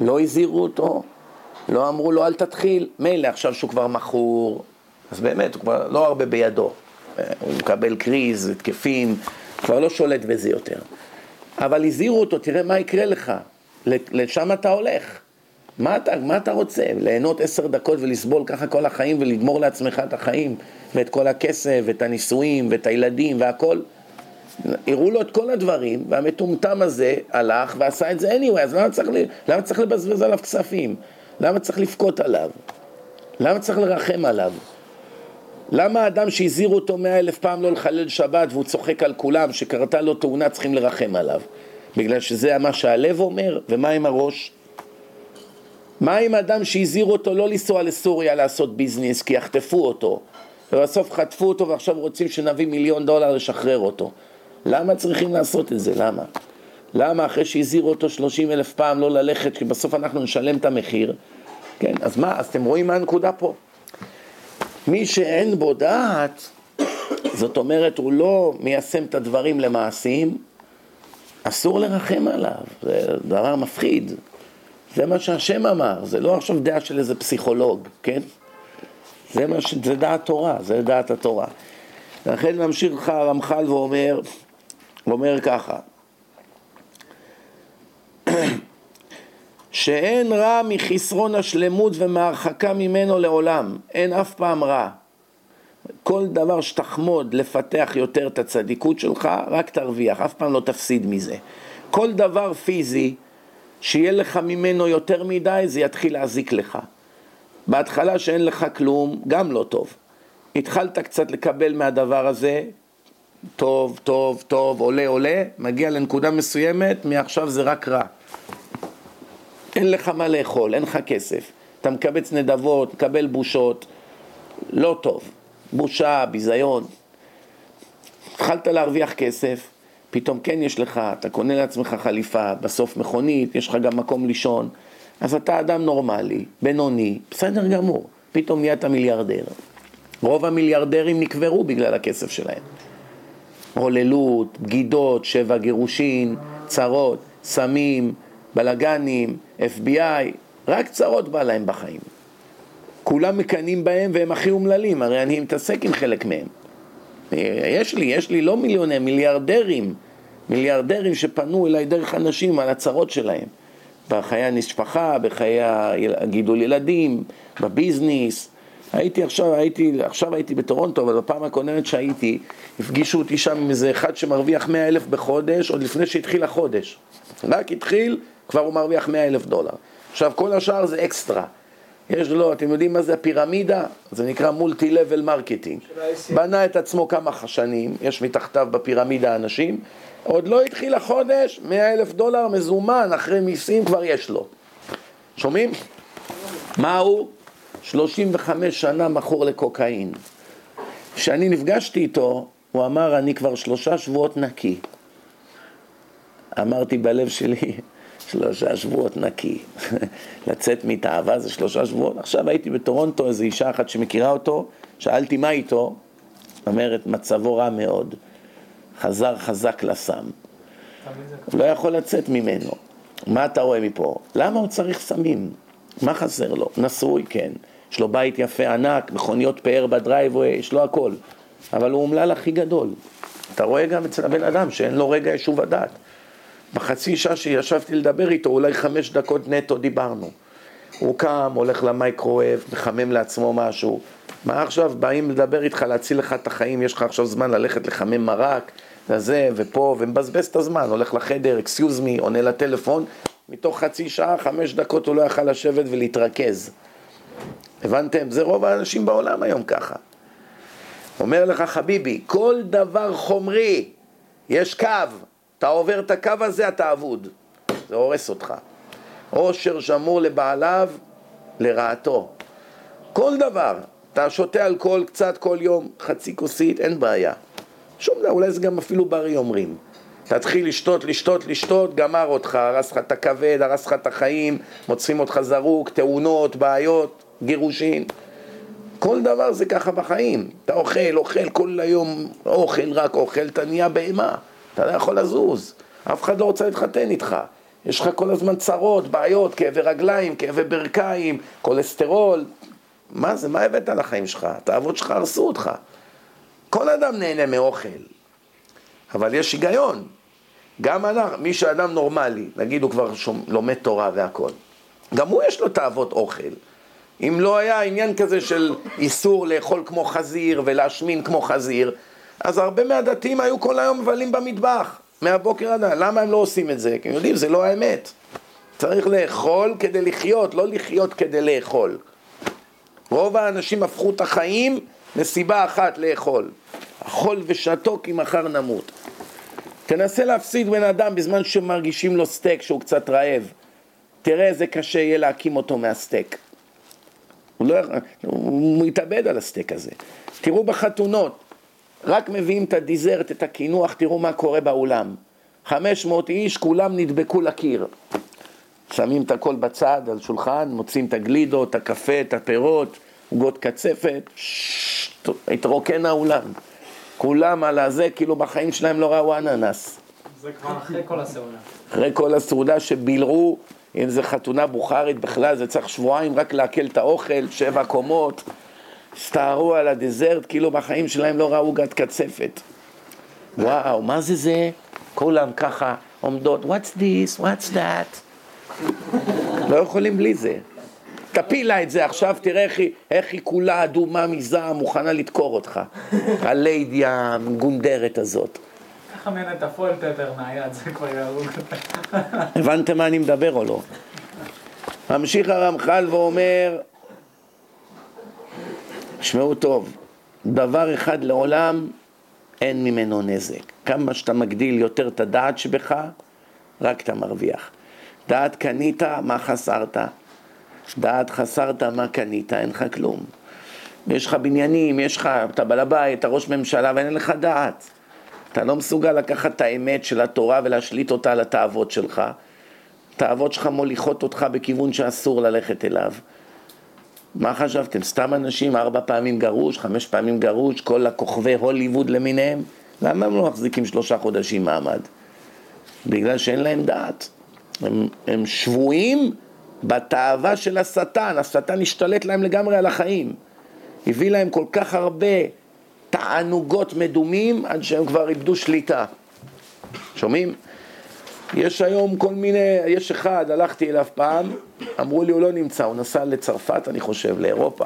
לא הזהירו אותו, לא אמרו לו אל תתחיל. מילא עכשיו שהוא כבר מכור, אז באמת, הוא כבר לא הרבה בידו. הוא מקבל קריז, התקפים, כבר לא שולט בזה יותר. אבל הזהירו אותו, תראה מה יקרה לך, לשם אתה הולך. מה אתה, מה אתה רוצה? ליהנות עשר דקות ולסבול ככה כל החיים ולגמור לעצמך את החיים ואת כל הכסף ואת הנישואים ואת הילדים והכל? הראו לו את כל הדברים והמטומטם הזה הלך ועשה את זה anyway, אז למה צריך, למה צריך לבזבז עליו כספים? למה צריך לבכות עליו? למה צריך לרחם עליו? למה האדם שהזהירו אותו מאה אלף פעם לא לחלל שבת והוא צוחק על כולם שקרתה לו תאונה צריכים לרחם עליו? בגלל שזה מה שהלב אומר, ומה עם הראש? מה עם אדם שהזהירו אותו לא לנסוע לסוריה לעשות ביזנס כי יחטפו אותו ובסוף חטפו אותו ועכשיו רוצים שנביא מיליון דולר לשחרר אותו למה צריכים לעשות את זה? למה? למה אחרי שהזהירו אותו שלושים אלף פעם לא ללכת כי בסוף אנחנו נשלם את המחיר כן, אז מה, אז אתם רואים מה הנקודה פה? מי שאין בו דעת, זאת אומרת, הוא לא מיישם את הדברים למעשים, אסור לרחם עליו, זה דבר מפחיד. זה מה שהשם אמר, זה לא עכשיו דעה של איזה פסיכולוג, כן? זה, מה ש... זה דעת תורה, זה דעת התורה. לכן ממשיך הרמח"ל ואומר, אומר ככה, שאין רע מחסרון השלמות ומהרחקה ממנו לעולם, אין אף פעם רע. כל דבר שתחמוד לפתח יותר את הצדיקות שלך, רק תרוויח, אף פעם לא תפסיד מזה. כל דבר פיזי שיהיה לך ממנו יותר מדי, זה יתחיל להזיק לך. בהתחלה שאין לך כלום, גם לא טוב. התחלת קצת לקבל מהדבר הזה, טוב, טוב, טוב, עולה, עולה, מגיע לנקודה מסוימת, מעכשיו זה רק רע. אין לך מה לאכול, אין לך כסף, אתה מקבץ נדבות, מקבל בושות, לא טוב, בושה, ביזיון. התחלת להרוויח כסף, פתאום כן יש לך, אתה קונה לעצמך חליפה, בסוף מכונית, יש לך גם מקום לישון, אז אתה אדם נורמלי, בינוני, בסדר גמור, פתאום נהיית מיליארדר. רוב המיליארדרים נקברו בגלל הכסף שלהם. הוללות, בגידות, שבע גירושין, צרות, סמים, בלגנים, FBI, רק צרות בא להם בחיים. כולם מקנאים בהם והם הכי אומללים, הרי אני מתעסק עם חלק מהם. יש לי, יש לי לא מיליוני, מיליארדרים, מיליארדרים שפנו אליי דרך אנשים על הצרות שלהם. בחיי המשפחה, בחיי גידול ילדים, בביזנס. הייתי עכשיו, הייתי, עכשיו הייתי בטורונטו, אבל בפעם הקודמת שהייתי, הפגישו אותי שם עם איזה אחד שמרוויח מאה אלף בחודש, עוד לפני שהתחיל החודש. רק התחיל, כבר הוא מרוויח מאה אלף דולר. עכשיו, כל השאר זה אקסטרה. יש לו, אתם יודעים מה זה הפירמידה? זה נקרא multi level marketing. בנה את עצמו כמה שנים, יש מתחתיו בפירמידה אנשים, עוד לא התחיל החודש, מאה אלף דולר מזומן, אחרי מיסים כבר יש לו. שומעים? מה הוא? 35 שנה מכור לקוקאין. כשאני נפגשתי איתו, הוא אמר, אני כבר שלושה שבועות נקי. אמרתי בלב שלי, שלושה שבועות נקי. <laughs> לצאת מתאווה זה שלושה שבועות. עכשיו הייתי בטורונטו, איזו אישה אחת שמכירה אותו, שאלתי מה איתו, אומרת, מצבו רע מאוד. חזר חזק לסם. הוא לא יכול לצאת ממנו. מה אתה רואה מפה? למה הוא צריך סמים? מה חסר לו? נשוי, כן. יש לו בית יפה ענק, מכוניות פאר ב driveway, יש לו הכל. אבל הוא אומלל הכי גדול. אתה רואה גם אצל הבן אדם שאין לו רגע ישוב הדעת. בחצי שעה שישבתי לדבר איתו, אולי חמש דקות נטו דיברנו. הוא קם, הולך ל microwave, מחמם לעצמו משהו. מה עכשיו, באים לדבר איתך, להציל לך את החיים, יש לך עכשיו זמן ללכת לחמם מרק, וזה, ופה, ומבזבז את הזמן, הולך לחדר, אקסיוז מי, עונה לטלפון, מתוך חצי שעה, חמש דקות הוא לא יכל לשבת ולהתרכז. הבנתם? זה רוב האנשים בעולם היום ככה. אומר לך חביבי, כל דבר חומרי, יש קו, אתה עובר את הקו הזה, אתה אבוד. זה הורס אותך. עושר שמור לבעליו, לרעתו. כל דבר, אתה שותה אלכוהול קצת כל יום, חצי כוסית, אין בעיה. שום דבר, אולי זה גם אפילו בריא אומרים. תתחיל לשתות, לשתות, לשתות, גמר אותך, הרס לך את הכבד, הרס לך את החיים, מוצאים אותך זרוק, תאונות, בעיות, גירושין. כל דבר זה ככה בחיים. אתה אוכל, אוכל כל היום, אוכל, רק אוכל, אתה נהיה בהמה. אתה לא יכול לזוז. אף אחד לא רוצה להתחתן איתך. יש לך כל הזמן צרות, בעיות, כאבי רגליים, כאבי ברכיים, כולסטרול. מה זה? מה הבאת לחיים שלך? התאוות שלך הרסו אותך. כל אדם נהנה מאוכל, אבל יש היגיון. גם אנחנו, מי שאדם נורמלי, נגיד הוא כבר שום, לומד תורה והכל, גם הוא יש לו תאוות אוכל. אם לא היה עניין כזה של איסור לאכול כמו חזיר ולהשמין כמו חזיר, אז הרבה מהדתיים היו כל היום מבלים במטבח, מהבוקר עד הלילה. למה הם לא עושים את זה? כי הם יודעים, זה לא האמת. צריך לאכול כדי לחיות, לא לחיות כדי לאכול. רוב האנשים הפכו את החיים לסיבה אחת לאכול. אכול ושתו כי מחר נמות. תנסה להפסיד בן אדם בזמן שמגישים לו סטייק שהוא קצת רעב. תראה איזה קשה יהיה להקים אותו מהסטייק. הוא, לא, הוא יתאבד על הסטייק הזה. תראו בחתונות, רק מביאים את ה dessert, את הקינוח, תראו מה קורה באולם. 500 איש, כולם נדבקו לקיר. שמים את הכל בצד, על שולחן, מוצאים את הגלידות, את הקפה, את הפירות, עוגות קצפת, התרוקן האולם. כולם על הזה, כאילו בחיים שלהם לא ראו אננס. זה כבר אחרי כל הסעודה. אחרי כל הסעודה שבילרו, אם זה חתונה בוכרית בכלל, זה צריך שבועיים רק לעכל את האוכל, שבע קומות. הסתערו על הדזרט, כאילו בחיים שלהם לא ראו עוגת קצפת. וואו, מה זה זה? כולם ככה עומדות, what's this, what's that? לא יכולים בלי זה. תפיל לה את זה עכשיו, תראה איך היא, איך היא כולה אדומה מזעם, מוכנה לדקור אותך. הליידי הגונדרת הזאת. ככה מן את הפועל פפר מהיד, זה כבר יהרוג. הבנתם מה אני מדבר או לא? ממשיך הרמח"ל ואומר, שמעו טוב, דבר אחד לעולם אין ממנו נזק. כמה שאתה מגדיל יותר את הדעת שבך, רק אתה מרוויח. דעת קנית, מה חסרת? דעת חסרת, מה קנית? אין לך כלום. יש לך בניינים, יש לך, אתה בעל הבית, אתה ראש ממשלה ואין לך דעת. אתה לא מסוגל לקחת את האמת של התורה ולהשליט אותה על התאוות שלך. התאוות שלך מוליכות אותך בכיוון שאסור ללכת אליו. מה חשבתם? סתם אנשים ארבע פעמים גרוש, חמש פעמים גרוש, כל הכוכבי הוליווד למיניהם? למה הם לא מחזיקים שלושה חודשים מעמד? בגלל שאין להם דעת. הם, הם שבויים בתאווה של השטן, השטן השתלט להם לגמרי על החיים. הביא להם כל כך הרבה תענוגות מדומים עד שהם כבר איבדו שליטה. שומעים? יש היום כל מיני, יש אחד, הלכתי אליו פעם, אמרו לי הוא לא נמצא, הוא נסע לצרפת אני חושב, לאירופה.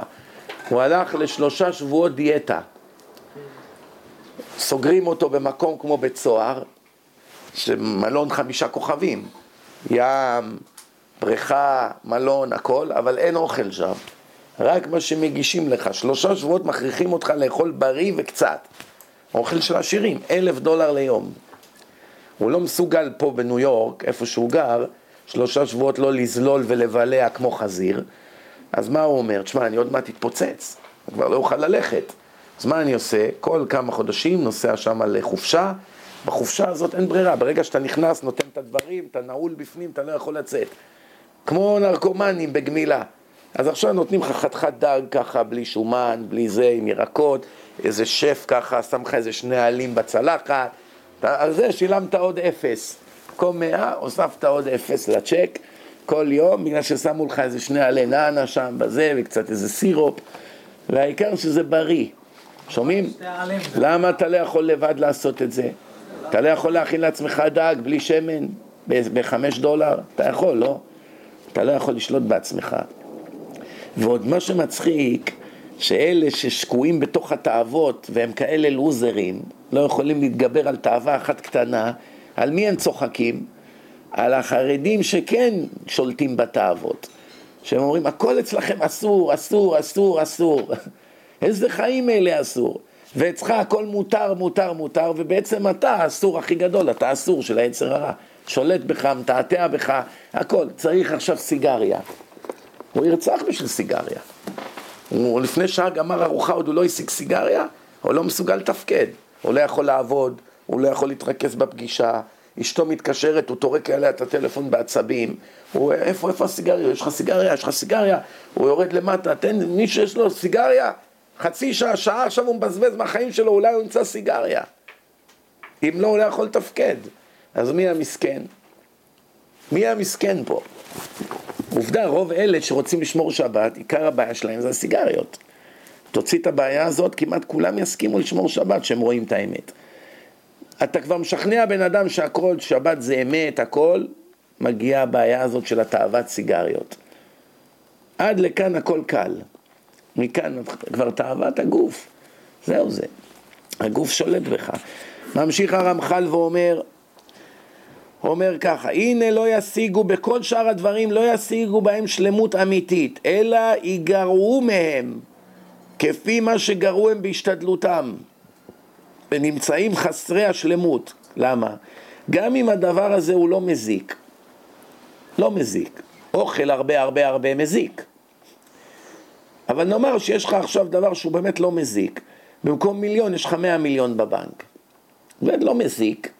הוא הלך לשלושה שבועות דיאטה. סוגרים אותו במקום כמו בית סוהר, שמלון חמישה כוכבים. ים, בריכה, מלון, הכל, אבל אין אוכל שם. רק מה שמגישים לך. שלושה שבועות מכריחים אותך לאכול בריא וקצת. אוכל של עשירים, אלף דולר ליום. הוא לא מסוגל פה בניו יורק, איפה שהוא גר, שלושה שבועות לא לזלול ולבלע כמו חזיר, אז מה הוא אומר? תשמע, אני עוד מעט אתפוצץ, אני כבר לא אוכל ללכת. אז מה אני עושה? כל כמה חודשים נוסע שם לחופשה, בחופשה הזאת אין ברירה, ברגע שאתה נכנס, נותן את הדברים, אתה נעול בפנים, אתה לא יכול לצאת. כמו נרקומנים בגמילה. אז עכשיו נותנים לך חתיכת דג ככה, בלי שומן, בלי זה, עם ירקות, איזה שף ככה, שם לך איזה שני עלים בצלחת, על זה שילמת עוד אפס. במקום מאה, הוספת עוד אפס לצ'ק כל יום, בגלל ששמו לך איזה שני עלי נענה שם בזה, וקצת איזה סירופ, והעיקר שזה בריא. שומעים? למה אתה לא יכול לבד לעשות את זה? אתה לא יכול להכין לעצמך דג בלי שמן בחמש דולר? אתה יכול, לא? אתה לא יכול לשלוט בעצמך. ועוד מה שמצחיק, שאלה ששקועים בתוך התאוות והם כאלה לוזרים, לא יכולים להתגבר על תאווה אחת קטנה, על מי הם צוחקים? על החרדים שכן שולטים בתאוות. שהם אומרים, הכל אצלכם אסור, אסור, אסור, אסור. <laughs> איזה חיים אלה אסור? ואצלך הכל מותר, מותר, מותר, ובעצם אתה האסור הכי גדול, אתה האסור של היצר הרע. שולט בך, מתעתע בך, הכל. צריך עכשיו סיגריה. הוא ירצח בשביל סיגריה. הוא לפני שעה גמר ארוחה, עוד הוא לא השיג סיגריה, הוא לא מסוגל לתפקד. הוא לא יכול לעבוד, הוא לא יכול להתרכז בפגישה, אשתו מתקשרת, הוא טורק עליה את הטלפון בעצבים, הוא, איפה, איפה הסיגריה? יש לך סיגריה? יש לך סיגריה? הוא יורד למטה, תן מי שיש לו סיגריה, חצי שעה, שעה עכשיו הוא מבזבז מהחיים שלו, אולי הוא ימצא סיגריה. אם לא, הוא לא יכול לתפקד. אז מי המסכן? מי המסכן פה? עובדה, רוב אלה שרוצים לשמור שבת, עיקר הבעיה שלהם זה הסיגריות. תוציא את הבעיה הזאת, כמעט כולם יסכימו לשמור שבת, שהם רואים את האמת. אתה כבר משכנע בן אדם שהכל, שבת זה אמת, הכל, מגיעה הבעיה הזאת של התאוות סיגריות. עד לכאן הכל קל. מכאן כבר תאוות הגוף. זהו זה. הגוף שולט בך. ממשיך הרמח"ל ואומר, אומר ככה, הנה לא ישיגו, בכל שאר הדברים לא ישיגו בהם שלמות אמיתית, אלא ייגרעו מהם, כפי מה שגרעו הם בהשתדלותם. ונמצאים חסרי השלמות. למה? גם אם הדבר הזה הוא לא מזיק, לא מזיק. אוכל הרבה הרבה הרבה מזיק. אבל נאמר שיש לך עכשיו דבר שהוא באמת לא מזיק. במקום מיליון יש לך מאה מיליון בבנק. זה לא מזיק.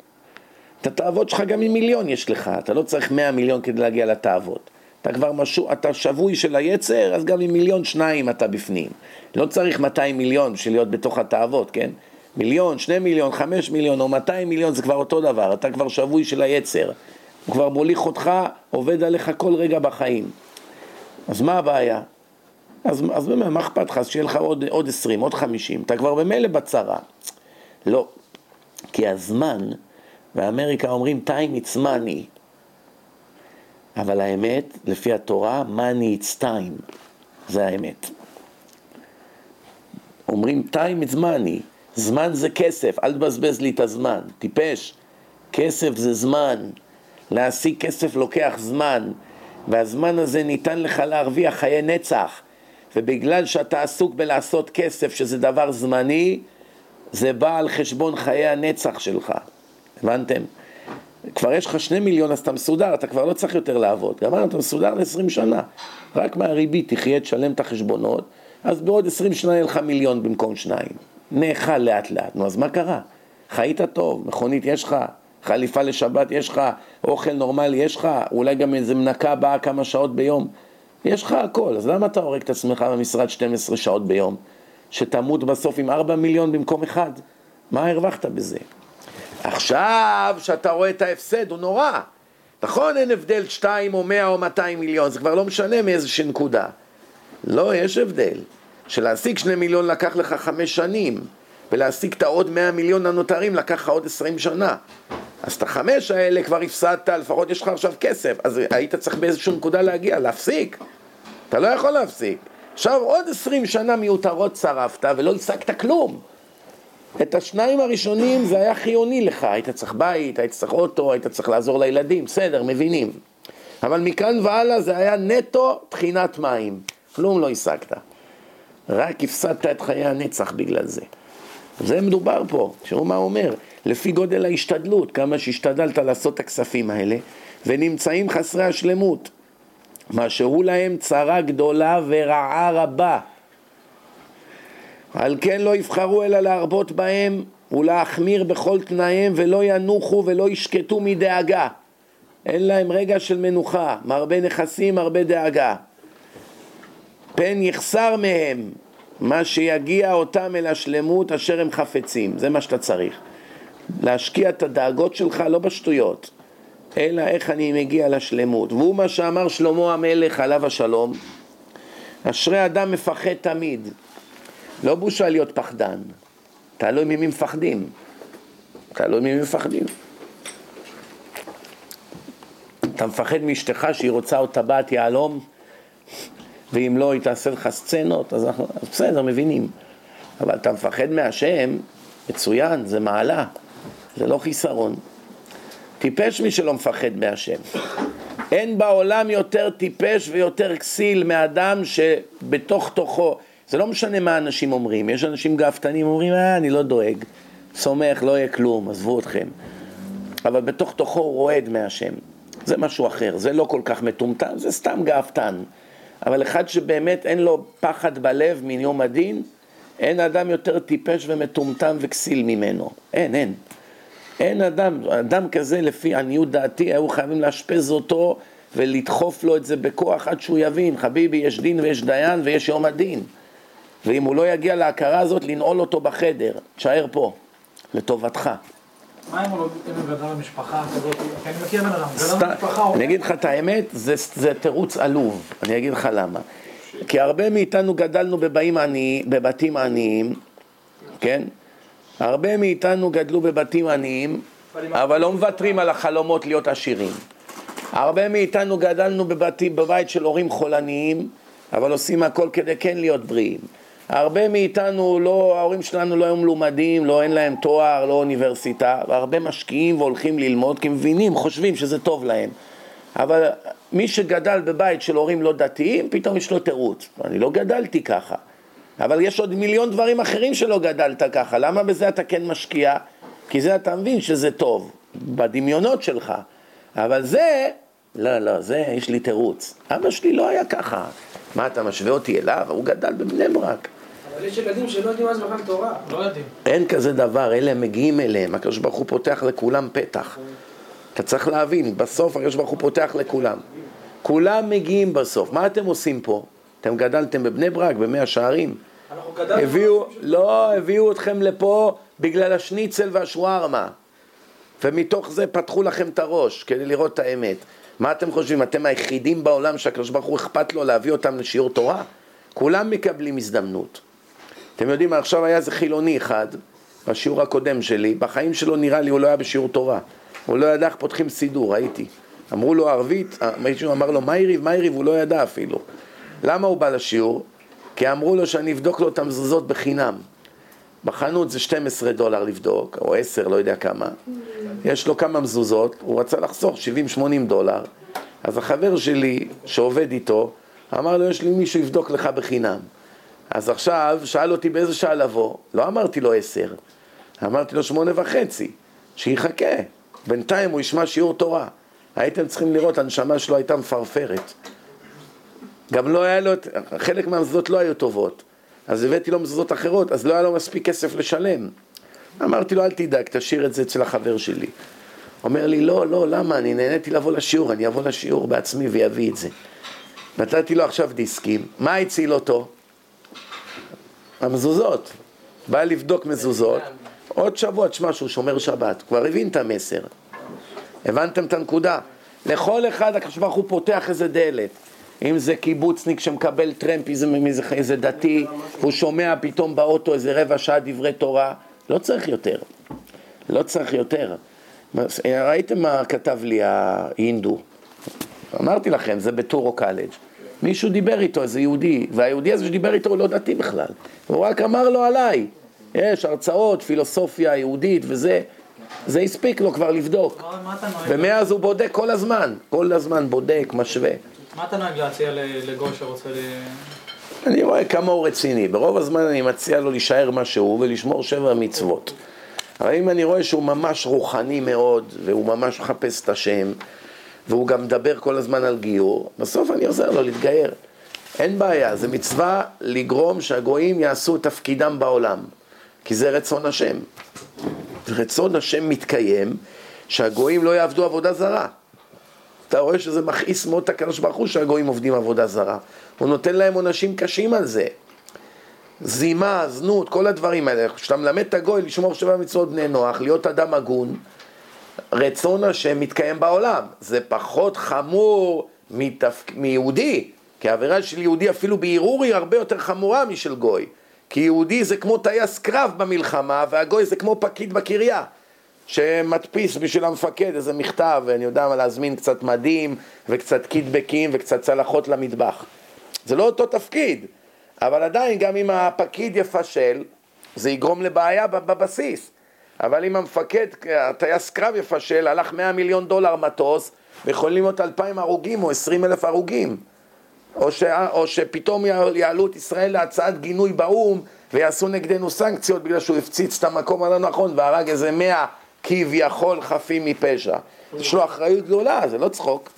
את התאוות שלך גם עם מיליון יש לך, אתה לא צריך מאה מיליון כדי להגיע לתאוות. אתה כבר משהו, אתה שבוי של היצר, אז גם עם מיליון שניים אתה בפנים. לא צריך 200 מיליון בשביל להיות בתוך התאוות, כן? מיליון, שני מיליון, חמש מיליון או 200 מיליון זה כבר אותו דבר, אתה כבר שבוי של היצר. הוא כבר מוליך אותך, עובד עליך כל רגע בחיים. אז מה הבעיה? אז, אז באמת, מה אכפת לך? אז שיהיה לך עוד, עוד 20, עוד 50, אתה כבר במילא בצרה. לא, כי הזמן, באמריקה אומרים time it's money, אבל האמת, לפי התורה, money it's time, זה האמת. אומרים time it's money, זמן זה כסף, אל תבזבז לי את הזמן, טיפש. כסף זה זמן, להשיג כסף לוקח זמן, והזמן הזה ניתן לך להרוויח חיי נצח. ובגלל שאתה עסוק בלעשות כסף, שזה דבר זמני, זה בא על חשבון חיי הנצח שלך. הבנתם? כבר יש לך שני מיליון אז אתה מסודר, אתה כבר לא צריך יותר לעבוד. גמרנו, אתה מסודר ל-20 שנה. רק מהריבית תחיה, תשלם את החשבונות, אז בעוד 20 שנה יהיה לך מיליון במקום שניים. נאכל לאט לאט. נו, אז מה קרה? חיית טוב, מכונית יש לך, חליפה לשבת יש לך, אוכל נורמלי יש לך, אולי גם איזה מנקה באה כמה שעות ביום. יש לך הכל, אז למה אתה הורג את עצמך במשרד 12 שעות ביום? שתמות בסוף עם 4 מיליון במקום אחד? מה הרווחת בזה? עכשיו, כשאתה רואה את ההפסד, הוא נורא. נכון, אין הבדל 2 או 100 או 200 מיליון, זה כבר לא משנה מאיזושהי נקודה. לא, יש הבדל. שלהשיג שני מיליון לקח לך חמש שנים, ולהשיג את העוד מאה מיליון הנותרים לקח לך עוד עשרים שנה. אז את החמש האלה כבר הפסדת, לפחות יש לך עכשיו כסף, אז היית צריך באיזושהי נקודה להגיע, להפסיק. אתה לא יכול להפסיק. עכשיו עוד עשרים שנה מיותרות שרפת ולא השגת כלום. את השניים הראשונים זה היה חיוני לך, היית צריך בית, היית צריך אוטו, היית צריך לעזור לילדים, בסדר, מבינים. אבל מכאן והלאה זה היה נטו טחינת מים, כלום לא השגת. רק הפסדת את חיי הנצח בגלל זה. זה מדובר פה, תראו מה הוא אומר, לפי גודל ההשתדלות, כמה שהשתדלת לעשות את הכספים האלה, ונמצאים חסרי השלמות, מה שהוא להם צרה גדולה ורעה רבה. על כן לא יבחרו אלא להרבות בהם ולהחמיר בכל תנאיהם ולא ינוחו ולא ישקטו מדאגה. אין להם רגע של מנוחה, מרבה נכסים, מרבה דאגה. פן יחסר מהם מה שיגיע אותם אל השלמות אשר הם חפצים, זה מה שאתה צריך. להשקיע את הדאגות שלך לא בשטויות, אלא איך אני מגיע לשלמות. והוא מה שאמר שלמה המלך עליו השלום, אשרי אדם מפחד תמיד. לא בושה להיות פחדן, תלוי ממי מפחדים. תלוי ממי מפחדים. אתה מפחד מאשתך שהיא רוצה עוד טבעת יהלום, ואם לא היא תעשה לך סצנות, אז בסדר, מבינים. אבל אתה מפחד מהשם, מצוין, זה מעלה, זה לא חיסרון. טיפש מי שלא מפחד מהשם. אין בעולם יותר טיפש ויותר כסיל מאדם שבתוך תוכו, זה לא משנה מה אנשים אומרים, יש אנשים גאוותנים אומרים, אה, אני לא דואג, סומך, לא יהיה כלום, עזבו אתכם. אבל בתוך תוכו הוא רועד מהשם. זה משהו אחר, זה לא כל כך מטומטם, זה סתם גאוותן. אבל אחד שבאמת אין לו פחד בלב מן יום הדין, אין אדם יותר טיפש ומטומטם וכסיל ממנו. אין, אין. אין אדם, אדם כזה לפי עניות דעתי, היו חייבים לאשפז אותו ולדחוף לו את זה בכוח עד שהוא יבין, חביבי, יש דין ויש דיין ויש יום הדין. ואם הוא לא יגיע להכרה הזאת, לנעול אותו בחדר, תשאר פה, לטובתך. מה אם הוא לא גדל במשפחה כזאת? כי אני מכיר בן אדם, גדל במשפחה... אני אגיד לך את האמת, זה, זה תירוץ עלוב, אני אגיד לך למה. כי הרבה מאיתנו גדלנו בבאים עני, בבתים עניים, כן? הרבה מאיתנו גדלו בבתים עניים, אבל לא מוותרים על החלומות להיות עשירים. הרבה מאיתנו גדלנו בבית של הורים חולניים, אבל עושים הכל כדי כן להיות בריאים. הרבה מאיתנו, לא, ההורים שלנו לא היו מלומדים, לא אין להם תואר, לא אוניברסיטה, והרבה משקיעים והולכים ללמוד כי מבינים, חושבים שזה טוב להם. אבל מי שגדל בבית של הורים לא דתיים, פתאום יש לו תירוץ. אני לא גדלתי ככה. אבל יש עוד מיליון דברים אחרים שלא גדלת ככה. למה בזה אתה כן משקיע? כי זה אתה מבין שזה טוב, בדמיונות שלך. אבל זה, לא, לא, זה, יש לי תירוץ. אבא שלי לא היה ככה. מה, אתה משווה אותי אליו? הוא גדל בבני ברק. אבל יש ילדים שלא יודעים מה זה בכלל תורה. לא יודעים. אין כזה דבר, אלה מגיעים אליהם, הקדוש ברוך הוא פותח לכולם פתח. אתה צריך להבין, בסוף הקדוש ברוך הוא פותח לכולם. כולם מגיעים בסוף. מה אתם עושים פה? אתם גדלתם בבני ברק, במאה שערים. אנחנו גדלנו... הביאו, לא, הביאו אתכם לפה בגלל השניצל והשווארמה. ומתוך זה פתחו לכם את הראש כדי לראות את האמת. מה אתם חושבים, אתם היחידים בעולם שהקדוש ברוך הוא אכפת לו להביא אותם לשיעור תורה? כולם מקבלים הזדמנות. אתם יודעים, עכשיו היה איזה חילוני אחד, בשיעור הקודם שלי, בחיים שלו נראה לי הוא לא היה בשיעור תורה. הוא לא ידע איך פותחים סידור, ראיתי. אמרו לו ערבית, מישהו אמר לו מה יריב, מה יריב, הוא לא ידע אפילו. למה הוא בא לשיעור? כי אמרו לו שאני אבדוק לו את המזוזות בחינם. בחנות זה 12 דולר לבדוק, או 10, לא יודע כמה. יש לו כמה מזוזות, הוא רצה לחסוך 70-80 דולר. אז החבר שלי שעובד איתו, אמר לו, יש לי מישהו יבדוק לך בחינם. אז עכשיו, שאל אותי באיזה שעה לבוא. לא אמרתי לו 10, אמרתי לו שמונה וחצי, שיחכה. בינתיים הוא ישמע שיעור תורה. הייתם צריכים לראות, הנשמה שלו הייתה מפרפרת. גם לא היה לו, חלק מהמזוזות לא היו טובות. אז הבאתי לו מזוזות אחרות, אז לא היה לו מספיק כסף לשלם. אמרתי לו, אל תדאג, תשאיר את זה אצל החבר שלי. אומר לי, לא, לא, למה? אני נהניתי לבוא לשיעור, אני אבוא לשיעור בעצמי ויביא את זה. נתתי לו עכשיו דיסקים, מה הציל אותו? המזוזות. בא לבדוק מזוזות, עוד שבוע תשמע שהוא שומר שבת, כבר הבין את המסר. הבנתם את הנקודה? לכל אחד הקדוש ברוך הוא פותח איזה דלת. אם זה קיבוצניק שמקבל טרמפיזם מאיזה איזה דתי, הוא שומע פתאום באוטו איזה רבע שעה דברי תורה, לא צריך יותר. לא צריך יותר. ראיתם מה כתב לי ההינדו? אמרתי לכם, זה בטורו קלג'. מישהו דיבר איתו, איזה יהודי, והיהודי הזה שדיבר איתו הוא לא דתי בכלל. הוא רק אמר לו עליי. יש הרצאות, פילוסופיה יהודית וזה. זה הספיק לו כבר לבדוק. ומאז הוא בודק כל הזמן. כל הזמן בודק, משווה. מה אתה נוהג להציע לגוי שרוצה ל... אני רואה כמה הוא רציני. ברוב הזמן אני מציע לו להישאר מה שהוא ולשמור שבע מצוות. אבל אם אני רואה שהוא ממש רוחני מאוד, והוא ממש מחפש את השם, והוא גם מדבר כל הזמן על גיור, בסוף אני עוזר לו להתגייר. אין בעיה, זה מצווה לגרום שהגויים יעשו את תפקידם בעולם, כי זה רצון השם. רצון השם מתקיים, שהגויים לא יעבדו עבודה זרה. אתה רואה שזה מכעיס מאוד את הקדוש ברוך הוא שהגויים עובדים עבודה זרה. הוא נותן להם עונשים קשים על זה. זימה, זנות, כל הדברים האלה. כשאתה מלמד את הגוי לשמור שבע מצוות בני נוח, להיות אדם הגון, רצון השם מתקיים בעולם. זה פחות חמור מתפ... מיהודי, כי העבירה של יהודי אפילו בערעור היא הרבה יותר חמורה משל גוי. כי יהודי זה כמו טייס קרב במלחמה, והגוי זה כמו פקיד בקריה. שמדפיס בשביל המפקד איזה מכתב, ואני יודע מה, להזמין קצת מדים, וקצת קידבקים, וקצת צלחות למטבח. זה לא אותו תפקיד, אבל עדיין גם אם הפקיד יפשל, זה יגרום לבעיה בבסיס. אבל אם המפקד, הטייס קרב יפשל, הלך 100 מיליון דולר מטוס, ויכולים להיות 2,000 הרוגים או 20 אלף הרוגים. או, ש... או שפתאום יעלו את ישראל להצעת גינוי באו"ם ויעשו נגדנו סנקציות בגלל שהוא הפציץ את המקום הלא נכון והרג איזה מאה כביכול חפים מפשע. יש לו אחריות גדולה, זה לא צחוק.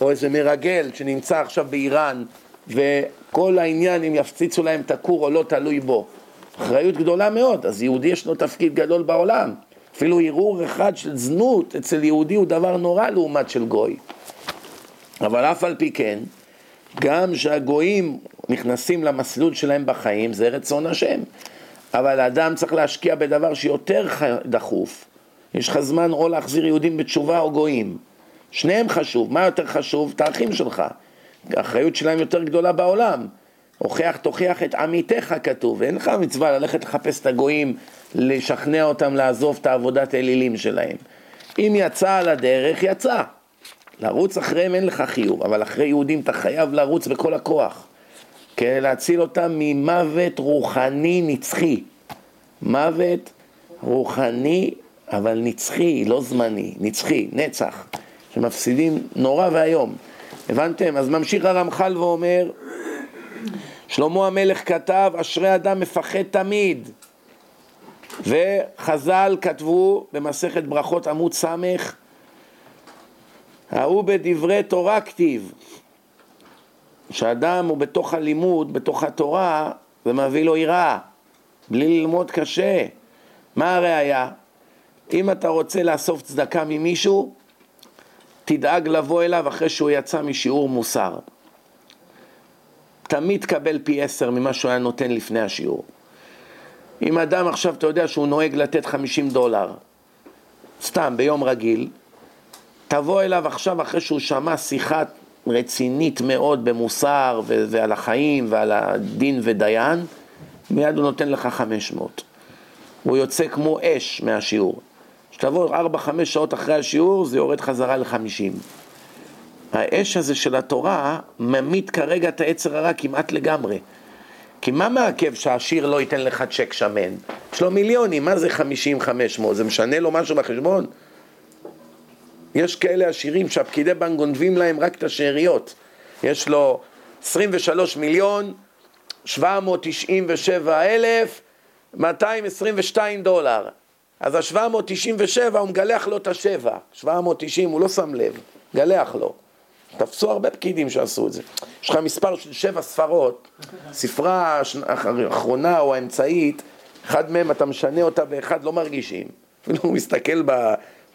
או איזה מרגל שנמצא עכשיו באיראן וכל העניין אם יפציצו להם את הכור או לא תלוי בו. אחריות גדולה מאוד, אז יהודי יש לו תפקיד גדול בעולם. אפילו ערעור אחד של זנות אצל יהודי הוא דבר נורא לעומת של גוי. אבל אף על פי כן, גם שהגויים נכנסים למסלול שלהם בחיים, זה רצון השם. אבל האדם צריך להשקיע בדבר שיותר דחוף. יש לך זמן או להחזיר יהודים בתשובה או גויים. שניהם חשוב. מה יותר חשוב? את האחים שלך. האחריות שלהם יותר גדולה בעולם. הוכיח תוכיח את עמיתך כתוב, אין לך מצווה ללכת לחפש את הגויים, לשכנע אותם לעזוב את העבודת האלילים שלהם. אם יצא על הדרך, יצא. לרוץ אחריהם אין לך חיוב, אבל אחרי יהודים אתה חייב לרוץ בכל הכוח, כדי להציל אותם ממוות רוחני נצחי. מוות רוחני אבל נצחי, לא זמני, נצחי, נצח, שמפסידים נורא ואיום. הבנתם? אז ממשיך הרמח"ל ואומר, שלמה המלך כתב, אשרי אדם מפחד תמיד. וחז"ל כתבו במסכת ברכות עמוד ס', ההוא בדברי תורה כתיב, שאדם הוא בתוך הלימוד, בתוך התורה, זה מביא לו יראה, בלי ללמוד קשה. מה הראיה? אם אתה רוצה לאסוף צדקה ממישהו, תדאג לבוא אליו אחרי שהוא יצא משיעור מוסר. תמיד תקבל פי עשר ממה שהוא היה נותן לפני השיעור. אם אדם עכשיו, אתה יודע שהוא נוהג לתת חמישים דולר, סתם, ביום רגיל, תבוא אליו עכשיו אחרי שהוא שמע שיחה רצינית מאוד במוסר ו- ועל החיים ועל הדין ודיין, מיד הוא נותן לך חמש מאות. הוא יוצא כמו אש מהשיעור. כשתבוא ארבע, חמש שעות אחרי השיעור, זה יורד חזרה לחמישים. האש הזה של התורה ממית כרגע את היצר הרע כמעט לגמרי. כי מה מעכב שהעשיר לא ייתן לך צ'ק שמן? יש לו מיליונים, מה זה חמישים, חמש מאות? זה משנה לו משהו בחשבון? יש כאלה עשירים שהפקידי בנק גונבים להם רק את השאריות. יש לו 23 מיליון, 797 אלף, 222 דולר. אז ה-797 הוא מגלח לו את השבע, 790 הוא לא שם לב, גלח לו. תפסו הרבה פקידים שעשו את זה. יש לך מספר של שבע ספרות, ספרה האחרונה או האמצעית, אחד מהם אתה משנה אותה ואחד לא מרגישים. אפילו הוא מסתכל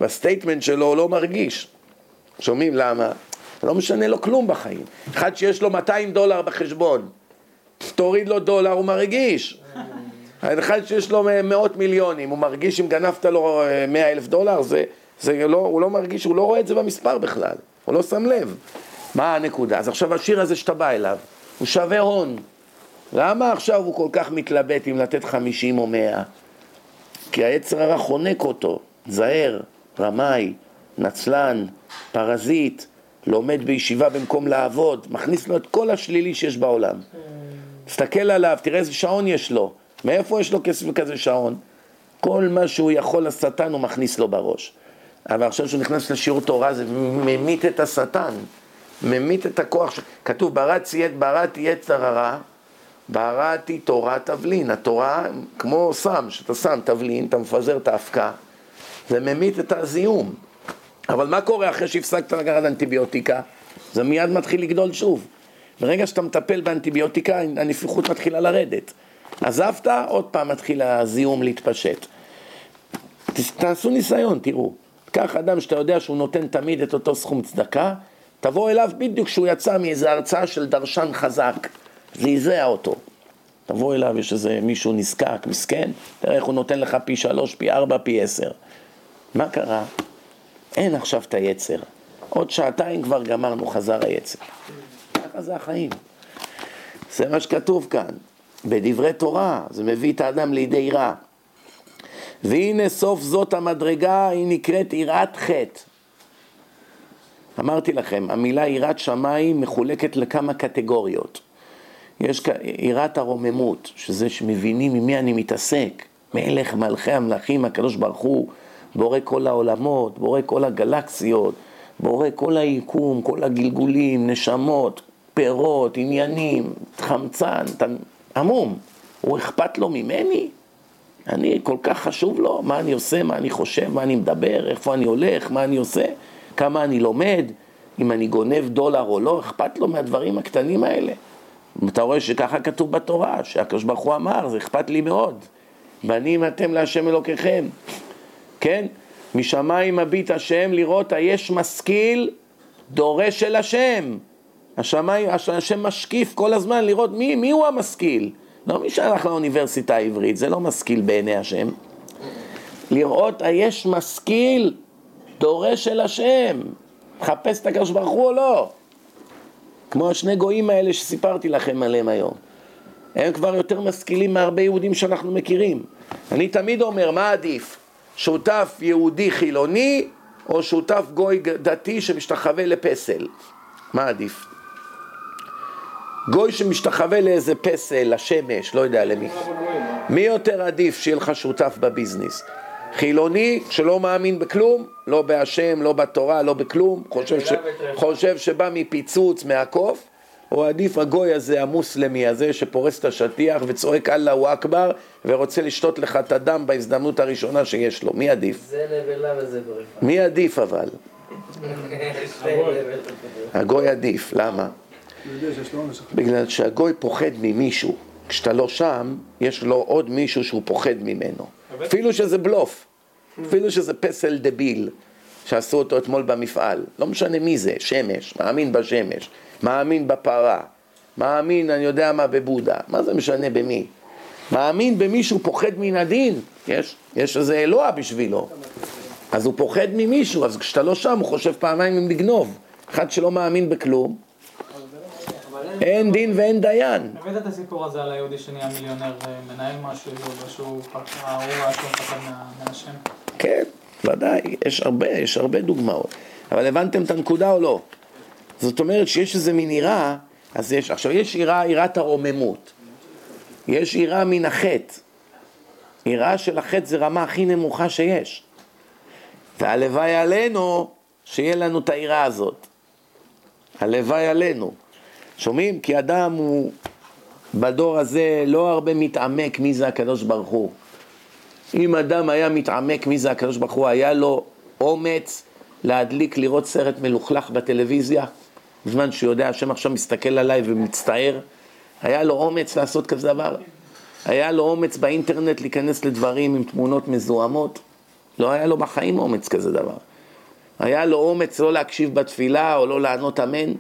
ב statement שלו, לא מרגיש. שומעים למה? לא משנה לו כלום בחיים. אחד שיש לו 200 דולר בחשבון, תוריד לו דולר, הוא מרגיש. האחד שיש לו מאות מיליונים, הוא מרגיש אם גנבת לו אה, מאה אלף דולר, זה, זה לא, הוא לא מרגיש, הוא לא רואה את זה במספר בכלל, הוא לא שם לב. מה הנקודה? אז עכשיו השיר הזה שאתה בא אליו, הוא שווה הון. למה עכשיו הוא כל כך מתלבט אם לתת חמישים או מאה? כי היצר הרע חונק אותו, זהר, רמאי, נצלן, פרזיט, לומד בישיבה במקום לעבוד, מכניס לו את כל השלילי שיש בעולם. תסתכל עליו, תראה איזה שעון יש לו. מאיפה יש לו כסף וכזה שעון? כל מה שהוא יכול לשטן הוא מכניס לו בראש. אבל עכשיו שהוא נכנס לשיעור תורה זה ממית את השטן, ממית את הכוח. ש... כתוב בראתי, בראתי יצר הרע, בראתי תורה תבלין. התורה כמו סם, שאתה שם תבלין, אתה מפזר את האבקה, זה ממית את הזיהום. אבל מה קורה אחרי שהפסקת לקחת אנטיביוטיקה? זה מיד מתחיל לגדול שוב. ברגע שאתה מטפל באנטיביוטיקה, הנפיחות מתחילה לרדת. עזבת, עוד פעם מתחיל הזיהום להתפשט. תעשו ניסיון, תראו. קח אדם שאתה יודע שהוא נותן תמיד את אותו סכום צדקה, תבוא אליו בדיוק כשהוא יצא מאיזו הרצאה של דרשן חזק, זעזע אותו. תבוא אליו, יש איזה מישהו נזקק, מסכן, תראה איך הוא נותן לך פי שלוש, פי ארבע, פי עשר. מה קרה? אין עכשיו את היצר. עוד שעתיים כבר גמרנו, חזר היצר. ככה זה החיים. זה מה שכתוב כאן. בדברי תורה, זה מביא את האדם לידי רע. והנה סוף זאת המדרגה, היא נקראת יראת חטא. אמרתי לכם, המילה יראת שמיים מחולקת לכמה קטגוריות. יש יראת הרוממות, שזה שמבינים עם מי אני מתעסק, מלך מלכי המלכים, הקדוש ברוך הוא, בורא כל העולמות, בורא כל הגלקסיות, בורא כל היקום, כל הגלגולים, נשמות, פירות, עניינים, חמצן, עמום. הוא אכפת לו ממני? אני, כל כך חשוב לו, מה אני עושה, מה אני חושב, מה אני מדבר, איפה אני הולך, מה אני עושה, כמה אני לומד, אם אני גונב דולר או לא, אכפת לו מהדברים הקטנים האלה. אתה רואה שככה כתוב בתורה, שהקדוש ברוך הוא אמר, זה אכפת לי מאוד. בנים אתם להשם אלוקיכם, כן? משמיים מביט השם לראות היש משכיל דורש אל השם. השמיים, השם משקיף כל הזמן לראות מי, מי הוא המשכיל. לא מי שהלך לאוניברסיטה העברית, זה לא משכיל בעיני השם. לראות היש משכיל דורש אל השם. מחפש את הקדוש ברוך הוא או לא. כמו השני גויים האלה שסיפרתי לכם עליהם היום. הם כבר יותר משכילים מהרבה יהודים שאנחנו מכירים. אני תמיד אומר, מה עדיף? שותף יהודי חילוני או שותף גוי דתי שמשתחווה לפסל? מה עדיף? גוי שמשתחווה לאיזה פסל, לשמש, לא יודע למי. מי יותר עדיף שיהיה לך שותף בביזנס? חילוני שלא מאמין בכלום, לא בהשם, לא בתורה, לא בכלום, חושב, ש... חושב שבא מפיצוץ, מהקוף, או עדיף הגוי הזה, המוסלמי הזה, שפורס את השטיח וצועק אללהו אכבר ורוצה לשתות לך את הדם בהזדמנות הראשונה שיש לו, מי עדיף? זה נבלה וזה ברכה. מי עדיף אבל? <laughs> הגוי עדיף, למה? בגלל שהגוי פוחד ממישהו, כשאתה לא שם, יש לו עוד מישהו שהוא פוחד ממנו. אפילו שזה בלוף, אפילו שזה פסל דביל שעשו אותו אתמול במפעל, לא משנה מי זה, שמש, מאמין בשמש, מאמין בפרה, מאמין, אני יודע מה, בבודה, מה זה משנה במי? מאמין במישהו פוחד מן הדין, יש, יש איזה אלוה בשבילו, אז הוא פוחד ממישהו, אז כשאתה לא שם הוא חושב פעמיים אם לגנוב, אחד שלא מאמין בכלום, אין דין ואין דיין. הבאת את הסיפור הזה על היהודי שנהיה מיליונר, מנהל משהו, שהוא ראה שהוא מפחד מהשם. כן, ודאי, יש הרבה, יש הרבה דוגמאות. אבל הבנתם את הנקודה או לא? זאת אומרת שיש איזה מין יראה, אז יש, עכשיו יש יראה, יראת הרוממות. יש יראה מן החטא. יראה של החטא זה רמה הכי נמוכה שיש. והלוואי עלינו שיהיה לנו את היראה הזאת. הלוואי עלינו. שומעים? כי אדם הוא בדור הזה לא הרבה מתעמק מי זה הקדוש ברוך הוא. אם אדם היה מתעמק מי זה הקדוש ברוך הוא, היה לו אומץ להדליק, לראות סרט מלוכלך בטלוויזיה, בזמן שהוא יודע, השם עכשיו מסתכל עליי ומצטער, היה לו אומץ לעשות כזה דבר? היה לו אומץ באינטרנט להיכנס לדברים עם תמונות מזוהמות? לא היה לו בחיים אומץ כזה דבר. היה לו אומץ לא להקשיב בתפילה או לא לענות אמן?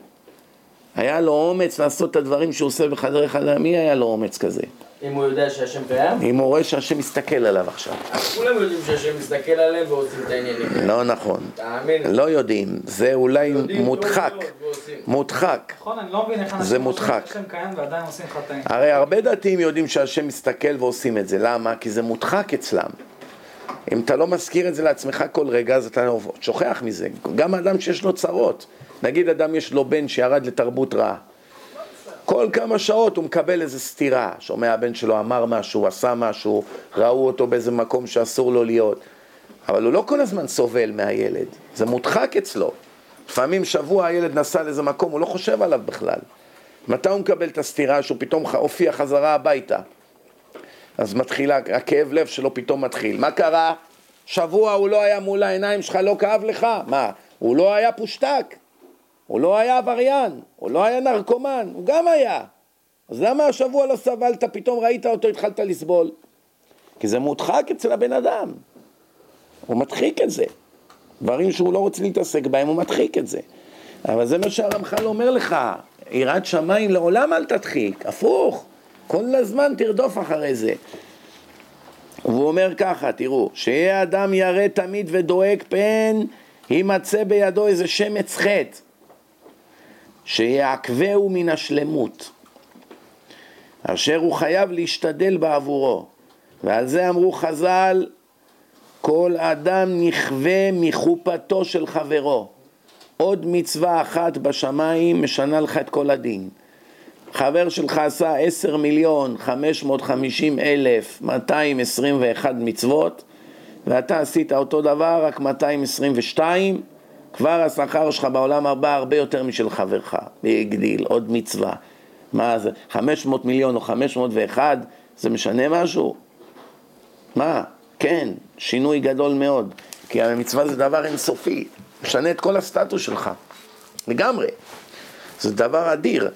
היה לו אומץ לעשות את הדברים שהוא עושה בחדרי חדרי, מי היה לו אומץ כזה? אם הוא יודע שהשם קיים? אם הוא רואה שהשם מסתכל עליו עכשיו. אז כולם יודעים שהשם מסתכל עליהם ועושים את העניינים. לא נכון. תאמין. לא יודעים, זה אולי יודעים מודחק. מאוד ועושים. מודחק. נכון, אני לא מבין איך זה אנשים חושבים. שהשם קיים ועדיין עושים חטאים. הרי הרבה דתיים יודעים שהשם מסתכל ועושים את זה, למה? כי זה מודחק אצלם. אם אתה לא מזכיר את זה לעצמך כל רגע, אז אתה שוכח מזה. גם אדם שיש לו צרות, נגיד אדם יש לו בן שירד לתרבות רעה. כל כמה שעות הוא מקבל איזה סתירה, שומע הבן שלו אמר משהו, עשה משהו, ראו אותו באיזה מקום שאסור לו להיות. אבל הוא לא כל הזמן סובל מהילד, זה מודחק אצלו. לפעמים שבוע הילד נסע לאיזה מקום, הוא לא חושב עליו בכלל. מתי הוא מקבל את הסתירה שהוא פתאום הופיע חזרה הביתה? אז מתחילה, הכאב לב שלו פתאום מתחיל. מה קרה? שבוע הוא לא היה מול העיניים שלך, לא כאב לך? מה, הוא לא היה פושטק? הוא לא היה עבריין? הוא לא היה נרקומן? הוא גם היה. אז למה השבוע לא סבלת, פתאום ראית אותו, התחלת לסבול? כי זה מודחק אצל הבן אדם. הוא מדחיק את זה. דברים שהוא לא רוצה להתעסק בהם, הוא מדחיק את זה. אבל זה מה שהרמח"ל אומר לך, יראת שמיים לעולם אל תדחיק, הפוך, כל הזמן תרדוף אחרי זה. והוא אומר ככה, תראו, שיהיה אדם ירא תמיד ודואג פן יימצא בידו איזה שמץ חטא, שיעכבהו מן השלמות, אשר הוא חייב להשתדל בעבורו. ועל זה אמרו חז"ל, כל אדם נכווה מחופתו של חברו. עוד מצווה אחת בשמיים משנה לך את כל הדין. חבר שלך עשה עשר מיליון חמש מאות חמישים אלף מאתיים עשרים ואחד מצוות ואתה עשית אותו דבר רק מאתיים עשרים ושתיים כבר השכר שלך בעולם הבא הרבה יותר משל חברך, והגדיל, עוד מצווה. מה זה, חמש מאות מיליון או חמש מאות ואחד, זה משנה משהו? מה? כן, שינוי גדול מאוד, כי המצווה זה דבר אינסופי, משנה את כל הסטטוס שלך, לגמרי. זה דבר אדיר.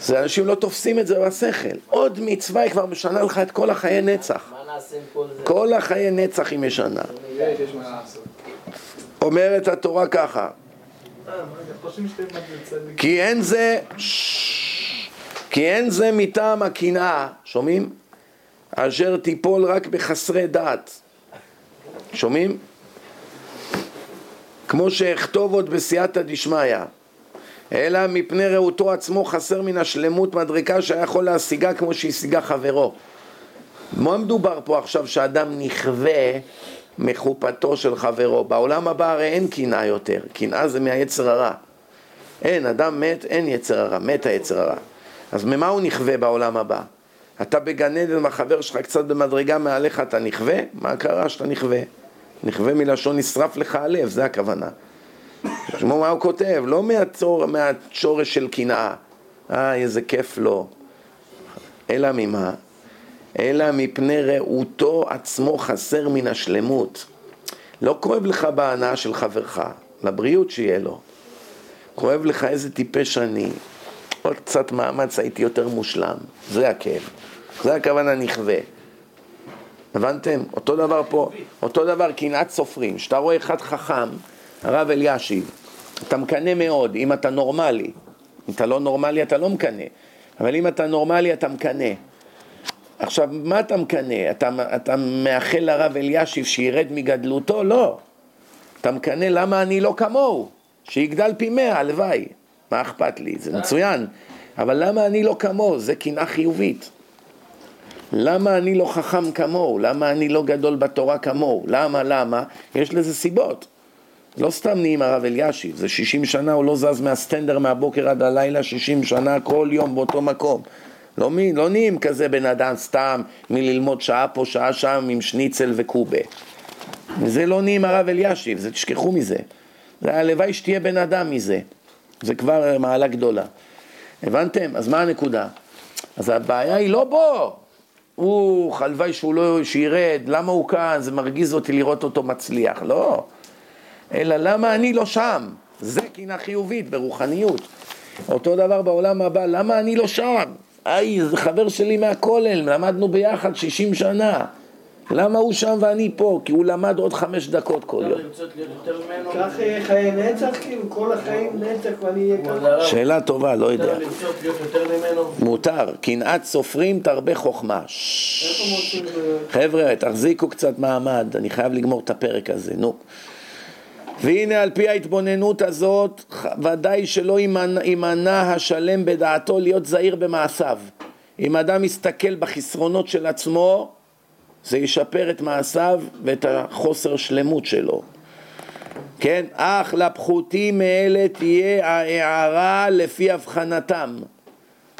זה אנשים לא תופסים את זה בשכל. עוד מצווה היא כבר משנה לך את כל החיי נצח. מה נעשה עם כל זה? כל החיי נצח היא משנה. אומרת התורה ככה, כי אין זה, כי אין זה מטעם הקנאה, שומעים? אשר תיפול רק בחסרי דעת. שומעים? כמו שאכתוב עוד בסייעתא דשמיא. אלא מפני רעותו עצמו חסר מן השלמות מדריקה שהיה יכול להשיגה כמו שהשיגה חברו. מה מדובר פה עכשיו שאדם נכווה מחופתו של חברו? בעולם הבא הרי אין קנאה יותר, קנאה זה מהיצר הרע. אין, אדם מת, אין יצר הרע, מת היצר הרע. אז ממה הוא נכווה בעולם הבא? אתה בגן עדן והחבר שלך קצת במדרגה מעליך, אתה נכווה? מה קרה שאתה נכווה? נכווה מלשון נשרף לך הלב, זה הכוונה. תשמעו מה הוא כותב, לא מהצור, מהשורש של קנאה, אה, איזה כיף לו, אלא ממה? אלא מפני רעותו עצמו חסר מן השלמות. לא כואב לך בהנאה של חברך, לבריאות שיהיה לו. כואב לך איזה טיפש אני, עוד קצת מאמץ הייתי יותר מושלם, זה הכאב. זה הכוונה נכווה. הבנתם? אותו דבר פה, אותו דבר קנאת סופרים, שאתה רואה אחד חכם, הרב אלישיב, אתה מקנא מאוד, אם אתה נורמלי. אם אתה לא נורמלי אתה לא מקנא, אבל אם אתה נורמלי אתה מקנא. עכשיו, מה אתה מקנא? אתה, אתה מאחל לרב אלישיב שירד מגדלותו? לא. אתה מקנא למה אני לא כמוהו, שיגדל פי מאה, הלוואי. מה אכפת לי? זה מצוין. אבל למה אני לא כמוהו? זה קנאה חיובית. למה אני לא חכם כמוהו? למה אני לא גדול בתורה כמוהו? למה? למה? יש לזה סיבות. לא סתם נהיים הרב אלישיב, זה 60 שנה, הוא לא זז מהסטנדר מהבוקר עד הלילה, 60 שנה כל יום באותו מקום. לא, מי, לא נהיים כזה בן אדם סתם מללמוד שעה פה, שעה שם עם שניצל וקובה. וזה לא נהיים הרב אלישיב, זה תשכחו מזה. זה הלוואי שתהיה בן אדם מזה. זה כבר מעלה גדולה. הבנתם? אז מה הנקודה? אז הבעיה היא לא בו. הוא, הלוואי שהוא לא, שירד, למה הוא כאן, זה מרגיז אותי לראות אותו מצליח. לא. אלא למה אני לא שם? זה קינה חיובית ברוחניות. אותו דבר בעולם הבא, למה אני לא שם? היי, זה חבר שלי מהכולל, למדנו ביחד 60 שנה. למה הוא שם ואני פה? כי הוא למד עוד חמש דקות כל יום. כך חיי נצח, כאילו, כל החיים נצח ואני אהיה ככה. שאלה טובה, לא יודע. מותר קנאת סופרים תרבה חוכמה. חבר'ה, תחזיקו קצת מעמד, אני חייב לגמור את הפרק הזה, נו. והנה על פי ההתבוננות הזאת, ודאי שלא יימנע- השלם בדעתו להיות זהיר במעשיו. אם אדם יסתכל בחסרונות של עצמו, זה ישפר את מעשיו ואת החוסר שלמות שלו. כן, אך לפחותים מאלה תהיה ההערה לפי הבחנתם.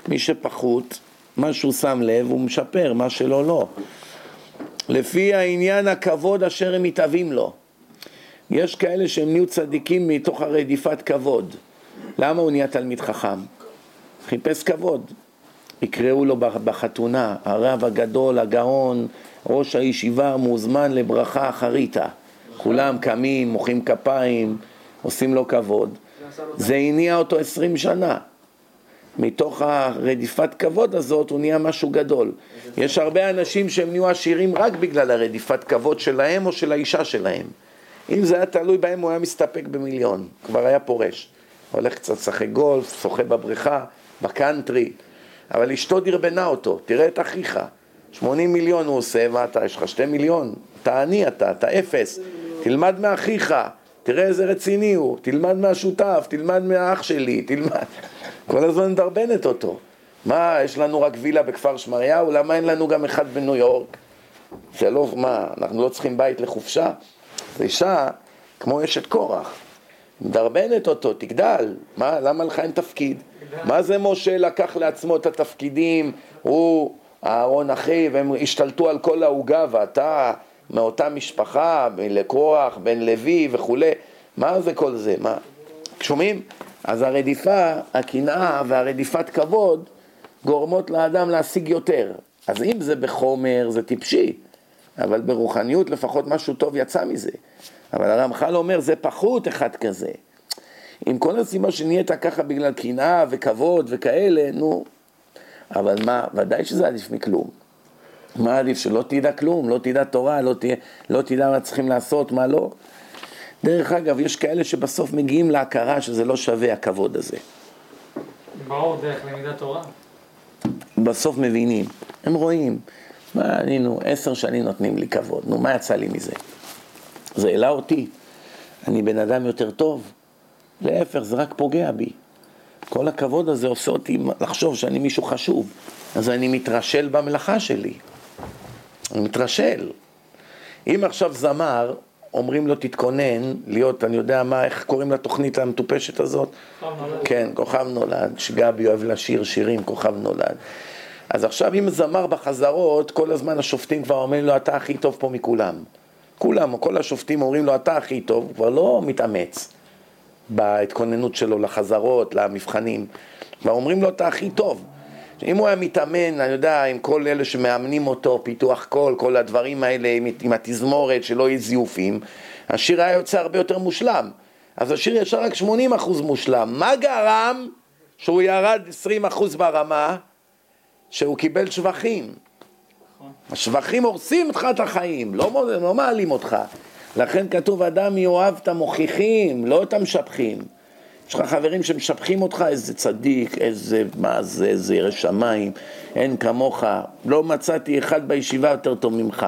מי שפחות, מה שהוא שם לב הוא משפר, מה שלא לא. לפי העניין הכבוד אשר הם מתאווים לו. יש כאלה שהם נהיו צדיקים מתוך הרדיפת כבוד. למה הוא נהיה תלמיד חכם? חיפש כבוד. יקראו לו בחתונה, הרב הגדול, הגאון, ראש הישיבה מוזמן לברכה אחריתה. כולם קמים, מוחאים כפיים, עושים לו כבוד. זה הניע אותו עשרים שנה. מתוך הרדיפת כבוד הזאת הוא נהיה משהו גדול. יש הרבה אנשים שהם נהיו עשירים רק בגלל הרדיפת כבוד שלהם או של האישה שלהם. אם זה היה תלוי בהם הוא היה מסתפק במיליון, כבר היה פורש. הולך קצת לשחק גולף, שוחה בבריכה, בקאנטרי, אבל אשתו דרבנה אותו, תראה את אחיך, 80 מיליון הוא עושה, ואתה, יש לך 2 מיליון, אתה עני אתה, אתה אפס, תלמד מאחיך, תראה איזה רציני הוא, תלמד מהשותף, תלמד מהאח שלי, תלמד. כל הזמן מדרבנת אותו. מה, יש לנו רק וילה בכפר שמריהו? למה אין לנו גם אחד בניו יורק? זה לא, מה, אנחנו לא צריכים בית לחופשה? אישה כמו אשת קורח, מדרבנת אותו, תגדל, מה, למה לך אין תפקיד? מה זה משה לקח לעצמו את התפקידים, הוא, אהרון אחיו, הם השתלטו על כל העוגה ואתה מאותה משפחה, בן לקורח, בן לוי וכולי, מה זה כל זה? מה? שומעים? אז הרדיפה, הקנאה והרדיפת כבוד גורמות לאדם להשיג יותר. אז אם זה בחומר זה טיפשי, אבל ברוחניות לפחות משהו טוב יצא מזה. אבל הרמח"ל אומר זה פחות אחד כזה. עם כל הסיבה שנהיית ככה בגלל קנאה וכבוד וכאלה, נו, אבל מה, ודאי שזה עדיף מכלום. מה עדיף? שלא תדע כלום, לא תדע תורה, לא, תה, לא תדע מה צריכים לעשות, מה לא. דרך אגב, יש כאלה שבסוף מגיעים להכרה שזה לא שווה הכבוד הזה. ברור, דרך למידת תורה. בסוף מבינים, הם רואים, מה אני, נו, עשר שנים נותנים לי כבוד, נו, מה יצא לי מזה? זה העלה אותי, אני בן אדם יותר טוב, להפך, זה רק פוגע בי. כל הכבוד הזה עושה אותי לחשוב שאני מישהו חשוב, אז אני מתרשל במלאכה שלי. אני מתרשל. אם עכשיו זמר, אומרים לו תתכונן להיות, אני יודע מה, איך קוראים לתוכנית המטופשת הזאת? כוכב נולד. כן, כוכב נולד, שגבי אוהב לשיר שירים, כוכב נולד. אז עכשיו אם זמר בחזרות, כל הזמן השופטים כבר אומרים לו, אתה הכי טוב פה מכולם. כולם, כל השופטים אומרים לו, אתה הכי טוב, הוא כבר לא מתאמץ בהתכוננות שלו לחזרות, למבחנים. כבר אומרים לו, אתה הכי טוב. אם הוא היה מתאמן, אני יודע, עם כל אלה שמאמנים אותו, פיתוח קול, כל הדברים האלה, עם, עם התזמורת, שלא יהיו זיופים, השיר היה יוצא הרבה יותר מושלם. אז השיר ישר רק 80% מושלם. מה גרם שהוא ירד 20% ברמה? שהוא קיבל שבחים. השבחים הורסים אותך את החיים, לא, לא מעלים אותך. לכן כתוב, אדם יאהב את המוכיחים, לא את המשבחים. יש לך חברים שמשבחים אותך, איזה צדיק, איזה מה זה, איזה ירא שמיים, אין כמוך. לא מצאתי אחד בישיבה יותר טוב ממך.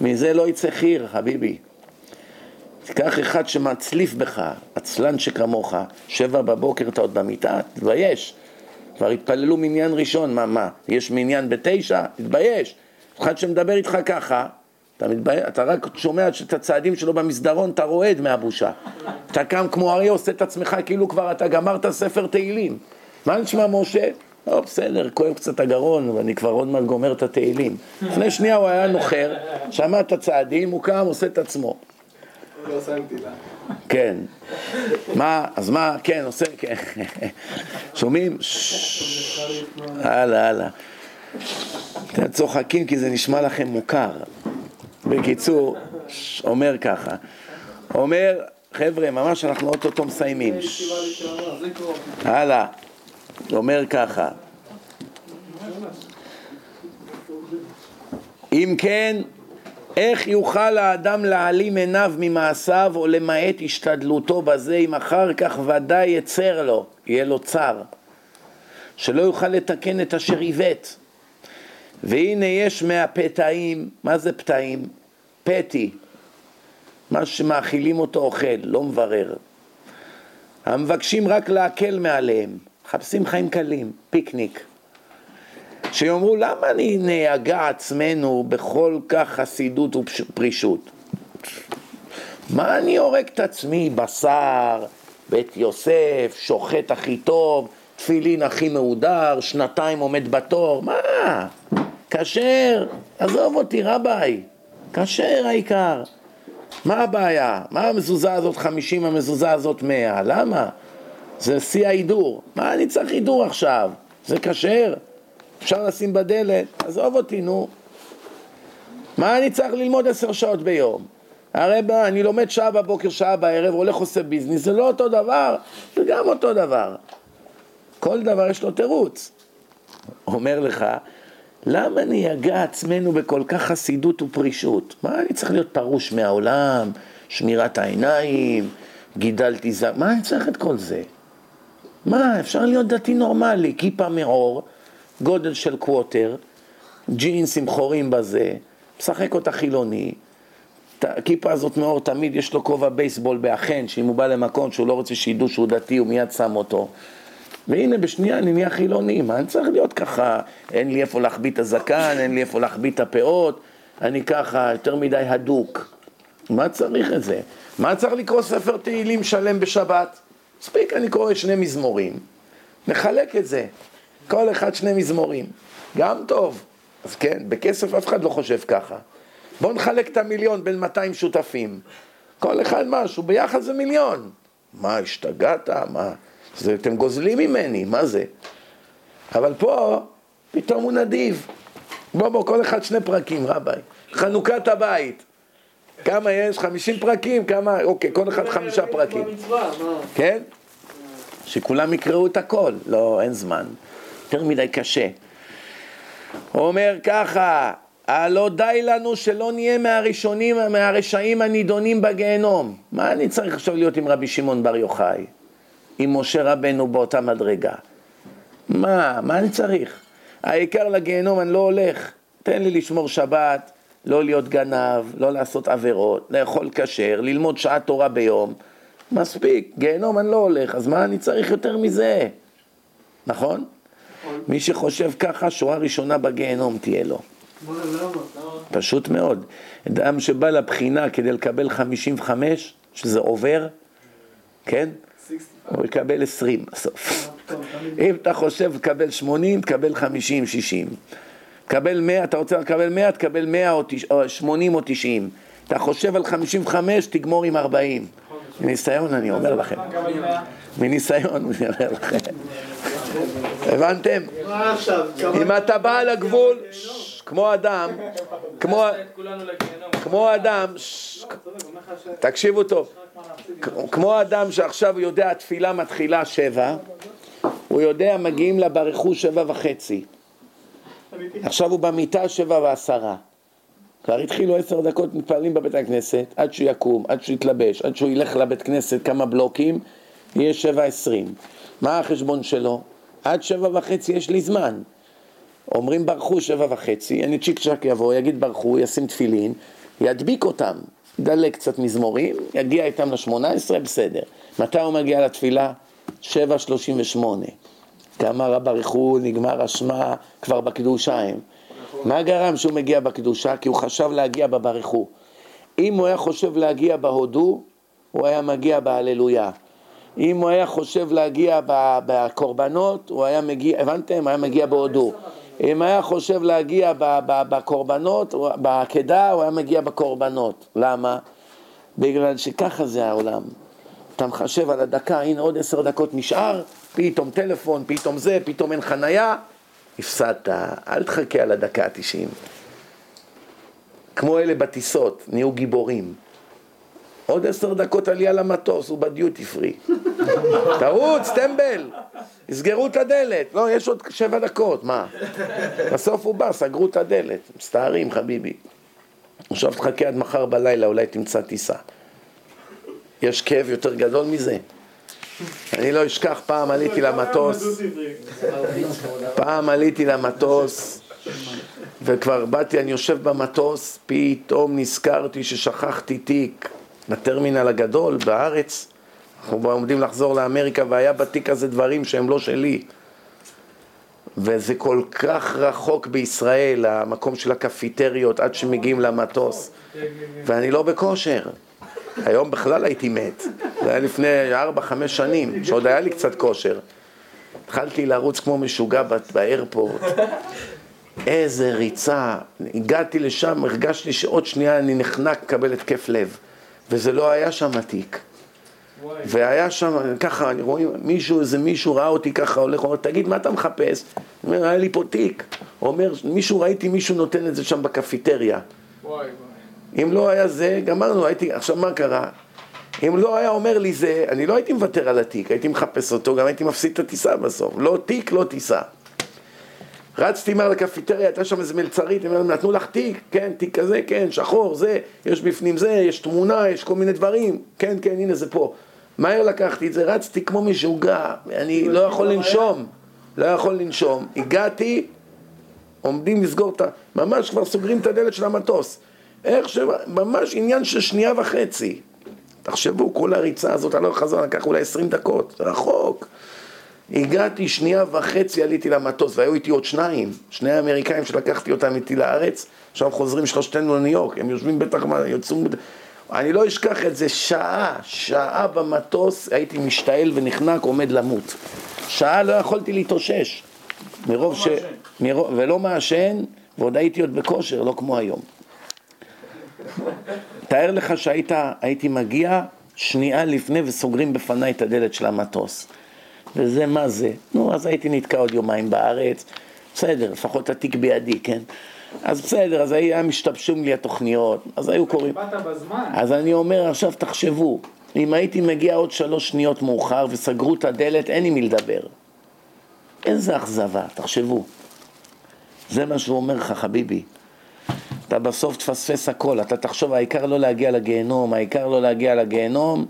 מזה לא יצא חיר, חביבי. תיקח אחד שמצליף בך, עצלן שכמוך, שבע בבוקר אתה עוד במיטה, תתבייש. כבר התפללו מניין ראשון, מה, מה, יש מניין בתשע? תתבייש. אחד שמדבר איתך ככה, אתה, מתבייש, אתה רק שומע את הצעדים שלו במסדרון, אתה רועד מהבושה. אתה קם כמו אריה, עושה את עצמך כאילו כבר אתה גמרת ספר תהילים. מה נשמע משה? לא, בסדר, כואב קצת הגרון, ואני כבר עוד מעט גומר את התהילים. לפני שנייה הוא היה נוחר, שמע את הצעדים, הוא קם, עושה את עצמו. לא שמתי לה. כן. מה, אז מה, כן, עושה, כן. שומעים? הלאה, הלאה. אתם צוחקים כי זה נשמע לכם מוכר. בקיצור, אומר ככה, אומר, חבר'ה, ממש אנחנו אוטוטו מסיימים. הלאה, אומר ככה, אם כן, איך יוכל האדם להעלים עיניו ממעשיו או למעט השתדלותו בזה אם אחר כך ודאי יצר לו, יהיה לו צר, שלא יוכל לתקן את אשר עיוות. והנה יש מהפתאים, מה זה פתאים? פתי, מה שמאכילים אותו אוכל, לא מברר. המבקשים רק להקל מעליהם, מחפשים חיים קלים, פיקניק. שיאמרו למה אני נהגה עצמנו בכל כך חסידות ופרישות? מה אני הורג את עצמי? בשר, בית יוסף, שוחט הכי טוב, תפילין הכי מהודר, שנתיים עומד בתור, מה? כשר, עזוב אותי רביי, כשר העיקר. מה הבעיה? מה המזוזה הזאת 50, המזוזה הזאת 100? למה? זה שיא ההידור. מה אני צריך הידור עכשיו? זה כשר? אפשר לשים בדלת, עזוב אותי, נו. מה אני צריך ללמוד עשר שעות ביום? הרי בא, אני לומד שעה בבוקר, שעה בערב, הולך עושה ביזנס, זה לא אותו דבר, זה גם אותו דבר. כל דבר יש לו תירוץ. אומר לך, למה נייגע עצמנו בכל כך חסידות ופרישות? מה אני צריך להיות פרוש מהעולם, שמירת העיניים, גידלתי זר, מה אני צריך את כל זה? מה, אפשר להיות דתי נורמלי, כיפה מעור, גודל של קווטר, ג'ינס עם חורים בזה, משחק אותה חילוני, הכיפה הזאת מאור תמיד יש לו כובע בייסבול באחן, שאם הוא בא למקום שהוא לא רוצה שידעו שהוא דתי, הוא מיד שם אותו. והנה בשנייה אני נהיה חילוני, מה אני צריך להיות ככה? אין לי איפה להחביא את הזקן, אין לי איפה להחביא את הפאות, אני ככה יותר מדי הדוק. מה צריך את זה? מה צריך לקרוא ספר תהילים שלם בשבת? מספיק, אני קורא שני מזמורים. נחלק את זה. כל אחד שני מזמורים. גם טוב. אז כן, בכסף אף אחד לא חושב ככה. בואו נחלק את המיליון בין 200 שותפים. כל אחד משהו, ביחד זה מיליון. מה, השתגעת? מה? זה, אתם גוזלים ממני, מה זה? אבל פה, פתאום הוא נדיב. בוא, בוא, כל אחד שני פרקים, רביי. חנוכת הבית. כמה יש? 50 פרקים? כמה? אוקיי, כל אחד חמישה פרקים. כן? שכולם יקראו את הכל. לא, אין זמן. יותר מדי קשה. הוא אומר ככה, הלא די לנו שלא נהיה מהראשונים, מהרשעים הנידונים בגיהנום. מה אני צריך עכשיו להיות עם רבי שמעון בר יוחאי? עם משה רבנו באותה מדרגה? מה, מה אני צריך? העיקר לגיהנום אני לא הולך. תן לי לשמור שבת, לא להיות גנב, לא לעשות עבירות, לאכול כשר, ללמוד שעת תורה ביום. מספיק, גיהנום אני לא הולך, אז מה אני צריך יותר מזה? נכון? מי שחושב ככה, שורה ראשונה בגיהנום תהיה לו. פשוט מאוד. אדם שבא לבחינה כדי לקבל 55, שזה עובר, כן? הוא יקבל 20 בסוף. אם אתה חושב לקבל 80, תקבל 50, 60. תקבל 100, אתה רוצה לקבל 100, תקבל 100 או 80 או 90. אתה חושב על 55, תגמור עם 40. מניסיון אני אומר לכם. מניסיון אני אומר לכם. הבנתם? אם אתה בא לגבול, כמו אדם, כמו אדם, תקשיבו טוב, כמו אדם שעכשיו יודע התפילה מתחילה שבע, הוא יודע מגיעים לה ברכו שבע וחצי. עכשיו הוא במיטה שבע ועשרה. כבר התחילו עשר דקות מתפללים בבית הכנסת, עד שהוא יקום, עד שהוא יתלבש, עד שהוא ילך לבית כנסת כמה בלוקים, יהיה שבע עשרים. מה החשבון שלו? עד שבע וחצי יש לי זמן. אומרים ברחו שבע וחצי, אני צ'יק צ'אק יבוא, יגיד ברחו, ישים תפילין, ידביק אותם, ידלק קצת מזמורים, יגיע איתם לשמונה עשרה, בסדר. מתי הוא מגיע לתפילה? שבע שלושים ושמונה. גמר הברכו, נגמר השמע, כבר בקדושיים. מה גרם שהוא מגיע בקדושה? כי הוא חשב להגיע בברכו. אם הוא היה חושב להגיע בהודו, הוא היה מגיע בהללויה. אם הוא היה חושב להגיע בקורבנות, הוא היה מגיע, הבנתם? היה מגיע בהודו. אם היה חושב להגיע בקורבנות, בעקדה, הוא היה מגיע בקורבנות. למה? בגלל שככה זה העולם. אתה מחשב על הדקה, הנה עוד עשר דקות נשאר, פתאום טלפון, פתאום זה, פתאום אין חנייה, הפסדת, אל תחכה על הדקה התשעים. כמו אלה בטיסות, נהיו גיבורים. עוד עשר דקות עלייה למטוס, הוא בדיוטי פרי. תרוץ, טמבל, יסגרו את הדלת. לא, יש עוד שבע דקות, מה? בסוף הוא בא, סגרו את הדלת. מצטערים, חביבי. עכשיו תחכה עד מחר בלילה, אולי תמצא טיסה. יש כאב יותר גדול מזה? אני לא אשכח, פעם עליתי למטוס, פעם עליתי למטוס, וכבר באתי, אני יושב במטוס, פתאום נזכרתי ששכחתי תיק בטרמינל הגדול בארץ. אנחנו עומדים לחזור לאמריקה, והיה בתיק הזה דברים שהם לא שלי. וזה כל כך רחוק בישראל, המקום של הקפיטריות, עד שמגיעים למטוס. ואני לא בכושר. היום בכלל הייתי מת. זה היה לפני ארבע, חמש שנים, שעוד היה לי קצת כושר. התחלתי לרוץ כמו משוגע באיירפורט. איזה ריצה. הגעתי לשם, הרגשתי שעוד שנייה אני נחנק, מקבל התקף לב. וזה לא היה שם עתיק. והיה שם, ככה, אני רואה, מישהו, איזה מישהו ראה אותי ככה הולך, אומר, תגיד, מה אתה מחפש? אומר, היה לי פה תיק. אומר, מישהו, ראיתי מישהו נותן את זה שם בקפיטריה. וואי וואי. אם לא היה זה, גמרנו, הייתי, עכשיו מה קרה? אם לא היה אומר לי זה, אני לא הייתי מוותר על התיק, הייתי מחפש אותו, גם הייתי מפסיד את הטיסה בסוף. לא תיק, לא טיסה. רצתי מהר לקפיטריה, הייתה שם איזה מלצרית, הם נתנו לך תיק, כן, תיק כזה, כן, שחור, זה, יש בפנים זה, יש תמונה, יש כל מיני דברים, כן, כן, הנה זה פה. מהר לקחתי את זה, רצתי כמו משוגע, אני לא יכול לנשום, לא יכול לנשום. הגעתי, עומדים לסגור את ה... ממש כבר סוגרים את הדלת של המטוס. איך ש... ממש עניין של שנייה וחצי. תחשבו, כל הריצה הזאת הלוך חזור, לקח אולי עשרים דקות, זה רחוק. הגעתי שנייה וחצי, עליתי למטוס, והיו איתי עוד שניים, שני האמריקאים שלקחתי אותם איתי לארץ, עכשיו חוזרים שלושתנו לניו יורק, הם יושבים בטח, יוצאו... אני לא אשכח את זה, שעה, שעה במטוס, הייתי משתעל ונחנק, עומד למות. שעה לא יכולתי להתאושש. מרוב ש... מרוב... ולא מעשן, ועוד הייתי עוד בכושר, לא כמו היום. תאר לך שהייתי מגיע שנייה לפני וסוגרים בפניי את הדלת של המטוס. וזה מה זה? נו, אז הייתי נתקע עוד יומיים בארץ, בסדר, לפחות התיק בידי, כן? אז בסדר, אז היה משתבשים לי התוכניות, אז היו קוראים... אז אני אומר, עכשיו תחשבו, אם הייתי מגיע עוד שלוש שניות מאוחר וסגרו את הדלת, אין עם מי לדבר. איזה אכזבה, תחשבו. זה מה שהוא אומר לך, חביבי. אתה בסוף תפספס הכל, אתה תחשוב, העיקר לא להגיע לגיהנום, העיקר לא להגיע לגיהנום,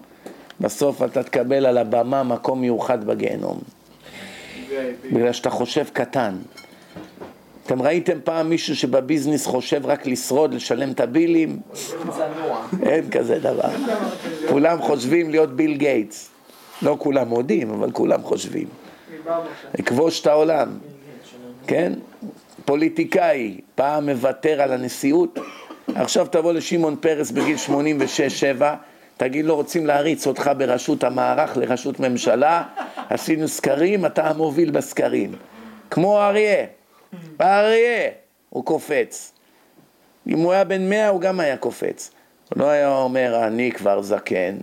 בסוף אתה תקבל על הבמה מקום מיוחד בגיהנום. בגלל שאתה חושב קטן. אתם ראיתם פעם מישהו שבביזנס חושב רק לשרוד, לשלם את הבילים? אין כזה דבר. כולם חושבים להיות ביל גייטס. לא כולם מודים, אבל כולם חושבים. לכבוש את העולם. כן? פוליטיקאי, פעם מוותר על הנשיאות, עכשיו תבוא לשמעון פרס בגיל 86-7, תגיד לו רוצים להריץ אותך בראשות המערך לראשות ממשלה, עשינו סקרים, אתה המוביל בסקרים. כמו אריה, אריה, הוא קופץ. אם הוא היה בן מאה הוא גם היה קופץ. הוא לא היה אומר, אני כבר זקן,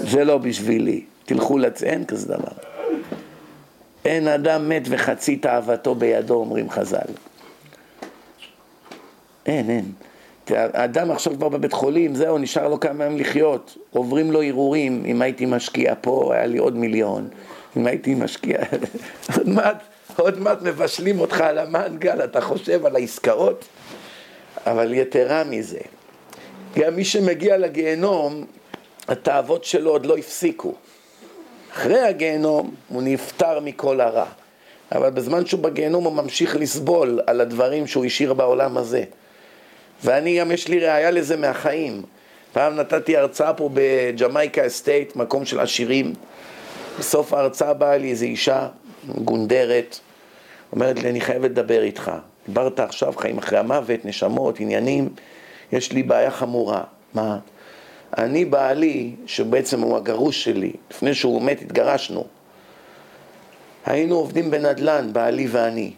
זה לא בשבילי, תלכו לצ... אין כזה דבר. אין אדם מת וחצי תאוותו בידו, אומרים חז"ל. אין, אין. האדם עכשיו כבר בבית חולים, זהו, נשאר לו כמה ימים לחיות. עוברים לו הרהורים, אם הייתי משקיע פה, היה לי עוד מיליון. אם הייתי משקיע... <laughs> עוד מעט, עוד מעט מבשלים אותך על המנגל, אתה חושב על העסקאות? אבל יתרה מזה, גם מי שמגיע לגיהנום, התאוות שלו עוד לא הפסיקו. אחרי הגיהנום הוא נפטר מכל הרע. אבל בזמן שהוא בגיהנום הוא ממשיך לסבול על הדברים שהוא השאיר בעולם הזה. ואני גם, יש לי ראייה לזה מהחיים. פעם נתתי הרצאה פה בג'מייקה אסטייט, מקום של עשירים. בסוף ההרצאה באה לי איזו אישה גונדרת, אומרת לי, אני חייבת לדבר איתך. דיברת עכשיו חיים אחרי המוות, נשמות, עניינים, יש לי בעיה חמורה. מה? אני בעלי, שבעצם הוא הגרוש שלי, לפני שהוא מת התגרשנו. היינו עובדים בנדל"ן, בעלי ואני.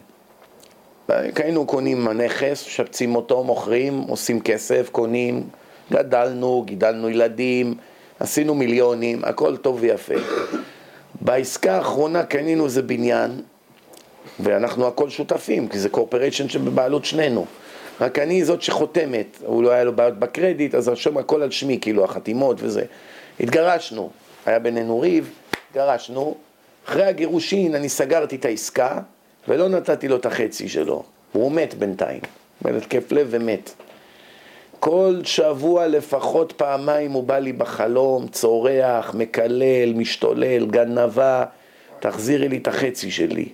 היינו קונים נכס, משפצים אותו, מוכרים, עושים כסף, קונים, גדלנו, גידלנו ילדים, עשינו מיליונים, הכל טוב ויפה. בעסקה האחרונה קנינו איזה בניין, ואנחנו הכל שותפים, כי זה קורפריישן שבבעלות שנינו. רק אני זאת שחותמת, הוא לא היה לו בעיות בקרדיט, אז רשום הכל על שמי, כאילו החתימות וזה. התגרשנו, היה בינינו ריב, התגרשנו. אחרי הגירושין אני סגרתי את העסקה, ולא נתתי לו את החצי שלו. הוא מת בינתיים, התקף לב ומת. כל שבוע לפחות פעמיים הוא בא לי בחלום, צורח, מקלל, משתולל, גנבה, תחזירי לי את החצי שלי.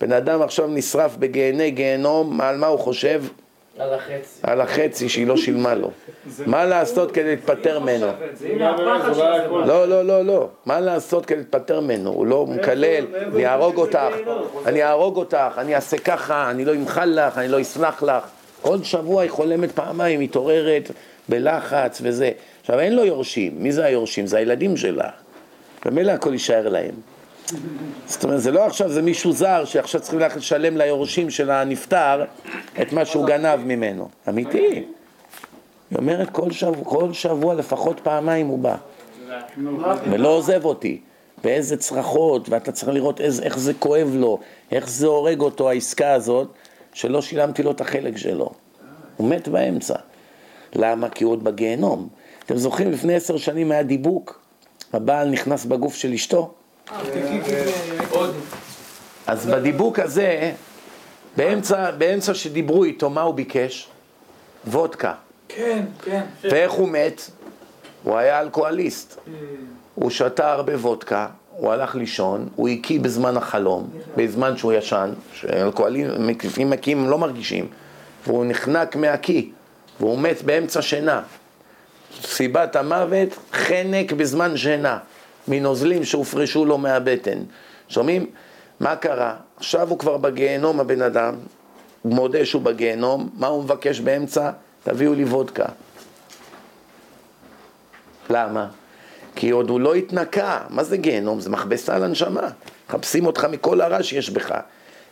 בן אדם עכשיו נשרף בגיהני גיהנום, על מה הוא חושב? על החצי. על החצי שהיא לא שילמה לו. מה לעשות כדי להתפטר ממנו? לא, לא, לא, לא. מה לעשות כדי להתפטר ממנו? הוא לא מקלל, אני אהרוג אותך, אני אהרוג אותך, אני אעשה ככה, אני לא אמחל לך, אני לא אסלח לך. כל שבוע היא חולמת פעמיים, מתעוררת בלחץ וזה. עכשיו אין לו יורשים, מי זה היורשים? זה הילדים שלה. ומילא הכל יישאר להם. זאת אומרת, זה לא עכשיו, זה מישהו זר שעכשיו צריכים ללכת לשלם ליורשים של הנפטר את מה שהוא גנב ממנו. אמיתי. היא אומרת, כל שבוע, כל שבוע לפחות פעמיים הוא בא. ולא עוזב אותי. ואיזה צרחות, ואתה צריך לראות איזה, איך זה כואב לו, איך זה הורג אותו, העסקה הזאת, שלא שילמתי לו את החלק שלו. הוא מת באמצע. למה? כי הוא עוד בגיהנום. אתם זוכרים, לפני עשר שנים היה דיבוק, הבעל נכנס בגוף של אשתו. אז בדיבוק הזה, באמצע, באמצע שדיברו איתו, מה הוא ביקש? וודקה. כן, כן. ואיך הוא מת? הוא היה אלכוהוליסט. הוא שתה הרבה וודקה, הוא הלך לישון, הוא הקיא בזמן החלום, בזמן שהוא ישן, שאלכוהולים מקיאים הם לא מרגישים, והוא נחנק מהקיא, והוא מת באמצע שינה. סיבת המוות, חנק בזמן שינה, מנוזלים שהופרשו לו מהבטן. שומעים? מה קרה? עכשיו הוא כבר בגיהנום הבן אדם, הוא מודה שהוא בגיהנום, מה הוא מבקש באמצע? תביאו לי וודקה. למה? כי עוד הוא לא התנקה. מה זה גיהנום? זה מכבסה על הנשמה. מחפשים אותך מכל הרע שיש בך.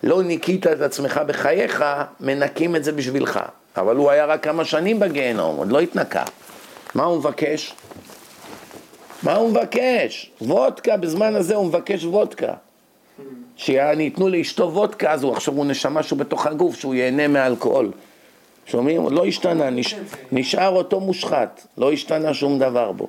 לא ניקית את עצמך בחייך, מנקים את זה בשבילך. אבל הוא היה רק כמה שנים בגיהנום, עוד לא התנקה. מה הוא מבקש? מה הוא מבקש? וודקה, בזמן הזה הוא מבקש וודקה. שייתנו לאשתו וודקה, אז הוא עכשיו הוא נשמה שהוא בתוך הגוף, שהוא ייהנה מאלכוהול. שומעים? לא השתנה, נש... נשאר אותו מושחת, לא השתנה שום דבר בו.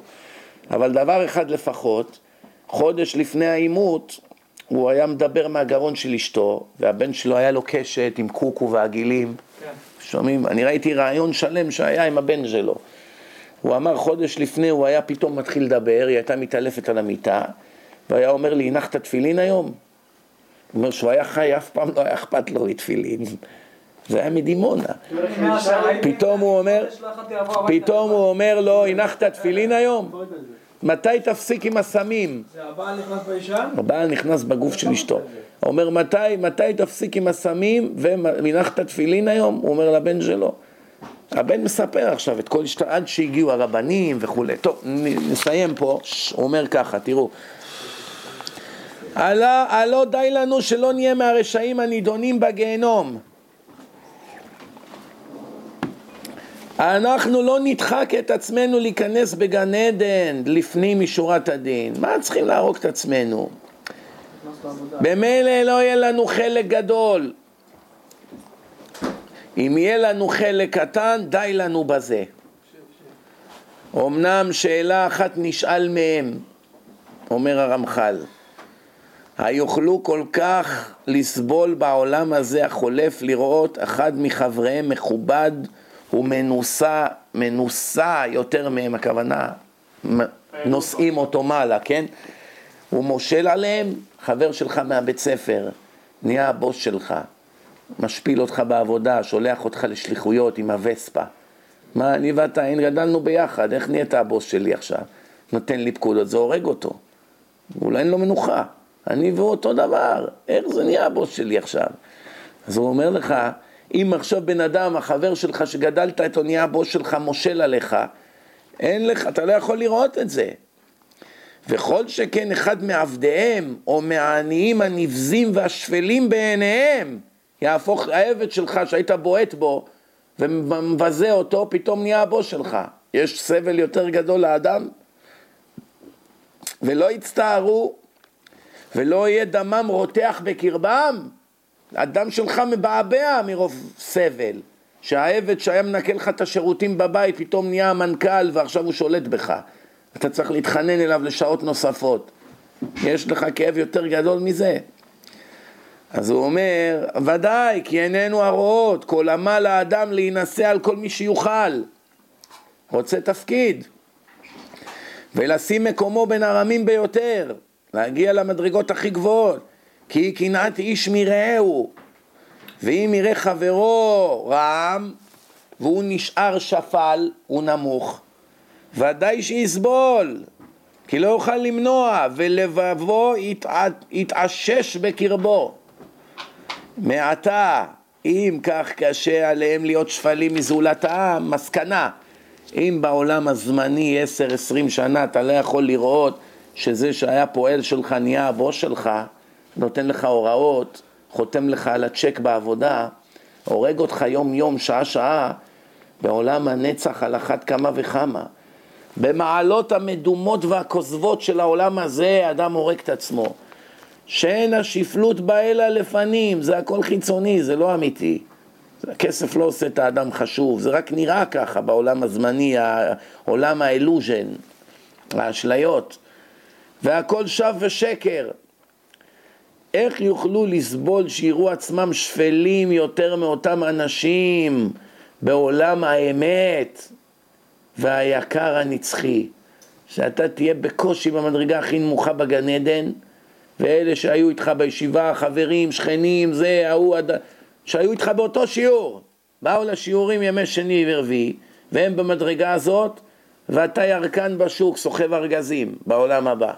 אבל דבר אחד לפחות, חודש לפני העימות, הוא היה מדבר מהגרון של אשתו, והבן שלו היה לו קשת עם קוקו ועגילים. כן. שומעים? אני ראיתי רעיון שלם שהיה עם הבן שלו. הוא אמר חודש לפני, הוא היה פתאום מתחיל לדבר, היא הייתה מתעלפת על המיטה, והיה אומר לי, הנחת תפילין היום? הוא אומר שהוא היה חי, אף פעם לא היה אכפת לו מתפילין. זה היה מדימונה. פתאום הוא אומר, פתאום הוא אומר לו, הנחת תפילין היום? מתי תפסיק עם הסמים? זה הבעל נכנס באישה? הבעל נכנס בגוף של אשתו. הוא אומר, מתי, מתי תפסיק עם הסמים והנחת תפילין היום? הוא אומר לבן שלו. הבן מספר עכשיו את כל. עד שהגיעו הרבנים וכולי. טוב, נסיים פה. הוא אומר ככה, תראו. הלא די לנו שלא נהיה מהרשעים הנידונים בגיהנום. אנחנו לא נדחק את עצמנו להיכנס בגן עדן לפנים משורת הדין. מה צריכים להרוג את עצמנו? במילא לא יהיה לנו חלק גדול. אם יהיה לנו חלק קטן, די לנו בזה. אמנם שאלה אחת נשאל מהם, אומר הרמח"ל, היוכלו כל כך לסבול בעולם הזה החולף לראות אחד מחבריהם מכובד הוא מנוסה, מנוסה יותר מהם, הכוונה, נושאים אותו מעלה, כן? הוא מושל עליהם, חבר שלך מהבית ספר, נהיה הבוס שלך, משפיל אותך בעבודה, שולח אותך לשליחויות עם הווספה. מה, אני ואתה, הנה גדלנו ביחד, איך נהיית הבוס שלי עכשיו? נותן לי פקודות, זה הורג אותו. אולי אין לו מנוחה. אני והוא אותו דבר, איך זה נהיה הבוס שלי עכשיו? אז הוא אומר לך, אם עכשיו בן אדם, החבר שלך שגדלת איתו נהיה הבוס שלך מושל עליך, אין לך, אתה לא יכול לראות את זה. וכל שכן אחד מעבדיהם או מהעניים הנבזים והשפלים בעיניהם יהפוך העבד שלך שהיית בועט בו ומבזה אותו, פתאום נהיה הבוס שלך. יש סבל יותר גדול לאדם? ולא יצטערו ולא יהיה דמם רותח בקרבם הדם שלך מבעבע מרוב סבל. שהעבד שהיה מנקה לך את השירותים בבית פתאום נהיה המנכ"ל ועכשיו הוא שולט בך. אתה צריך להתחנן אליו לשעות נוספות. יש לך כאב יותר גדול מזה? אז הוא אומר, ודאי, כי עינינו הרואות, כל עמל האדם להינשא על כל מי שיוכל. רוצה תפקיד. ולשים מקומו בין הרמים ביותר, להגיע למדרגות הכי גבוהות. כי קנאת איש מרעהו, ואם יראה חברו רעם, והוא נשאר שפל, הוא נמוך, ודאי שיסבול, כי לא יוכל למנוע, ולבבו יתע... יתעשש בקרבו. מעתה, אם כך קשה עליהם להיות שפלים מזולתם, מסקנה, אם בעולם הזמני 10-20 שנה אתה לא יכול לראות שזה שהיה פועל שלך נהיה הבוס שלך, נותן לך הוראות, חותם לך על הצ'ק בעבודה, הורג אותך יום-יום, שעה-שעה, בעולם הנצח על אחת כמה וכמה. במעלות המדומות והכוזבות של העולם הזה, אדם הורג את עצמו. שאין השפלות בה אלא לפנים, זה הכל חיצוני, זה לא אמיתי. הכסף לא עושה את האדם חשוב, זה רק נראה ככה בעולם הזמני, עולם האלוז'ן, האשליות. והכל שב ושקר. איך יוכלו לסבול שיראו עצמם שפלים יותר מאותם אנשים בעולם האמת והיקר הנצחי? שאתה תהיה בקושי במדרגה הכי נמוכה בגן עדן, ואלה שהיו איתך בישיבה, חברים, שכנים, זה, ההוא, הד... שהיו איתך באותו שיעור, באו לשיעורים ימי שני ורביעי, והם במדרגה הזאת, ואתה ירקן בשוק, סוחב ארגזים בעולם הבא.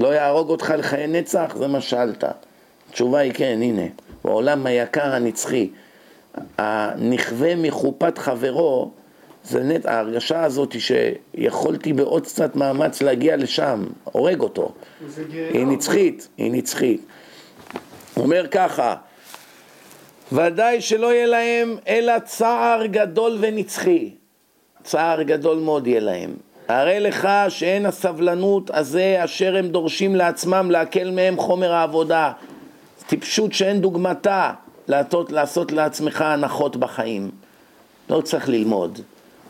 לא יהרוג אותך לחיי נצח? זה מה שאלת. התשובה היא כן, הנה, בעולם היקר הנצחי, הנכווה מחופת חברו, זה נט, ההרגשה הזאת שיכולתי בעוד קצת מאמץ להגיע לשם, הורג אותו. היא נצחית, היא נצחית. הוא אומר ככה, ודאי שלא יהיה להם אלא צער גדול ונצחי. צער גדול מאוד יהיה להם. הרי לך שאין הסבלנות הזה אשר הם דורשים לעצמם להקל מהם חומר העבודה. טיפשות שאין דוגמתה לעשות, לעשות לעצמך הנחות בחיים. לא צריך ללמוד,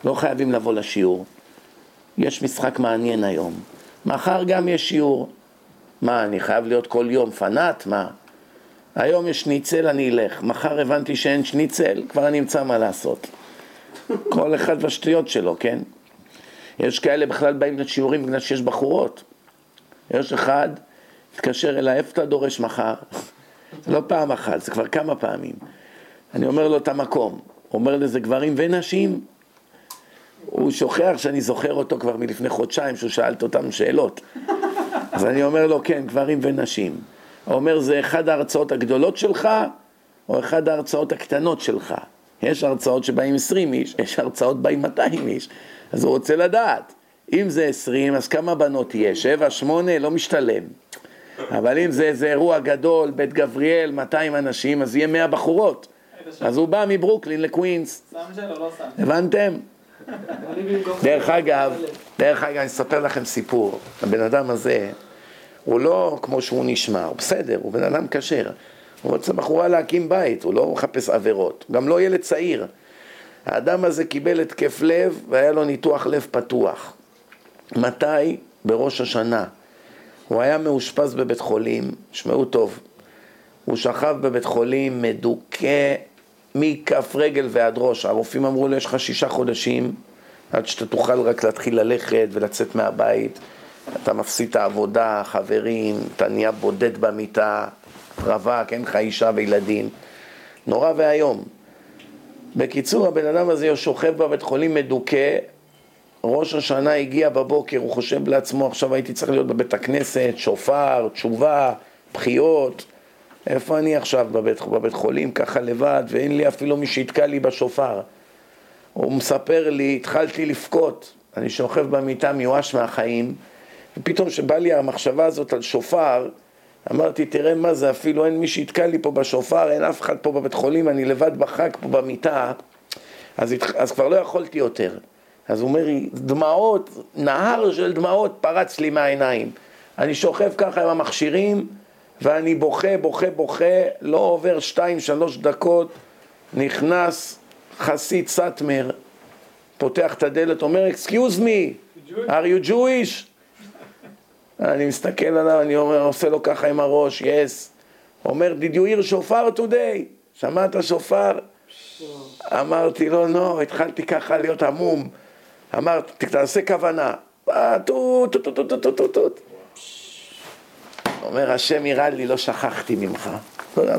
לא חייבים לבוא לשיעור. יש משחק מעניין היום. מחר גם יש שיעור. מה, אני חייב להיות כל יום פנאט? מה? היום יש שניצל, אני אלך. מחר הבנתי שאין שניצל, כבר אני אמצא מה לעשות. כל אחד בשטויות שלו, כן? יש כאלה בכלל באים לשיעורים בגלל שיש בחורות. יש אחד, התקשר אליי, איפה אתה דורש מחר? לא פעם אחת, זה כבר כמה פעמים. אני אומר לו את המקום. אומר לי, זה גברים ונשים. הוא שוכח שאני זוכר אותו כבר מלפני חודשיים, שהוא שאל אותנו שאלות. <laughs> אז אני אומר לו, כן, גברים ונשים. הוא אומר, זה אחד ההרצאות הגדולות שלך, או אחד ההרצאות הקטנות שלך. יש הרצאות שבאים 20 איש, יש הרצאות באים 200 איש. אז הוא רוצה לדעת. אם זה 20, אז כמה בנות יהיה? 7, 8, לא משתלם. אבל אם זה איזה אירוע גדול, בית גבריאל, 200 אנשים, אז יהיה 100 בחורות. אז הוא בא מברוקלין לקווינס. לא הבנתם? דרך אגב, דרך אגב, אני אספר לכם סיפור. הבן אדם הזה, הוא לא כמו שהוא נשמע, הוא בסדר, הוא בן אדם כשר. הוא רוצה בחורה להקים בית, הוא לא מחפש עבירות. גם לא ילד צעיר. האדם הזה קיבל התקף לב והיה לו ניתוח לב פתוח. מתי? בראש השנה. הוא היה מאושפז בבית חולים, שמעו טוב, הוא שכב בבית חולים מדוכא מכף רגל ועד ראש. הרופאים אמרו לו, יש לך שישה חודשים עד שאתה תוכל רק להתחיל ללכת ולצאת מהבית. אתה מפסיד את העבודה, חברים, אתה נהיה בודד במיטה, רווק, אין לך אישה וילדים. נורא ואיום. בקיצור, הבן אדם הזה שוכב בבית חולים מדוכא, ראש השנה הגיע בבוקר, הוא חושב לעצמו, עכשיו הייתי צריך להיות בבית הכנסת, שופר, תשובה, בחיות, איפה אני עכשיו בבית, בבית חולים, ככה לבד, ואין לי אפילו מי שיתקע לי בשופר. הוא מספר לי, התחלתי לבכות, אני שוכב במיטה מיואש מהחיים, ופתאום כשבא לי המחשבה הזאת על שופר, אמרתי, תראה מה זה, אפילו אין מי שיתקע לי פה בשופר, אין אף אחד פה בבית חולים, אני לבד בחג פה במיטה, אז, אז כבר לא יכולתי יותר. אז הוא אומר לי, דמעות, נהר של דמעות פרץ לי מהעיניים. אני שוכב ככה עם המכשירים, ואני בוכה, בוכה, בוכה, לא עובר שתיים, שלוש דקות, נכנס חסיד סאטמר, פותח את הדלת, אומר, Excuse me, are you Jewish? אני מסתכל עליו, אני אומר, עושה לו ככה עם הראש, יס. אומר, did you hear שופר today? שמעת שופר? אמרתי לו, לא, התחלתי ככה להיות עמום. אמרתי, תעשה כוונה. טוט, טוט, טוט, טוט, טוט, טוט. אומר, השם יראה לי, לא שכחתי ממך.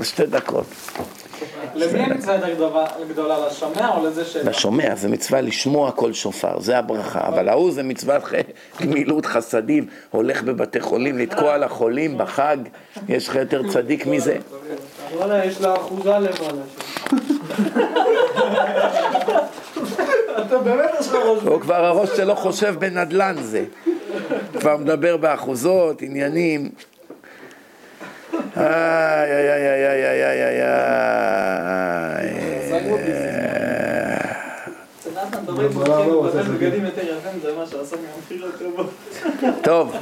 שתי דקות. למי המצווה יותר גדולה, לשומע או לזה ש... לשומע, זה מצווה לשמוע כל שופר, זה הברכה. אבל ההוא זה מצוות גמילות חסדים, הולך בבתי חולים לתקוע לחולים בחג, יש לך יותר צדיק מזה? וואלה, יש לה אחוזה למעלה. אתה באמת יש לך ראש... הוא כבר הראש שלו חושב בנדל"ן זה. כבר מדבר באחוזות, עניינים. איי, איי, איי, איי, איי, איי, איי, איי. טוב,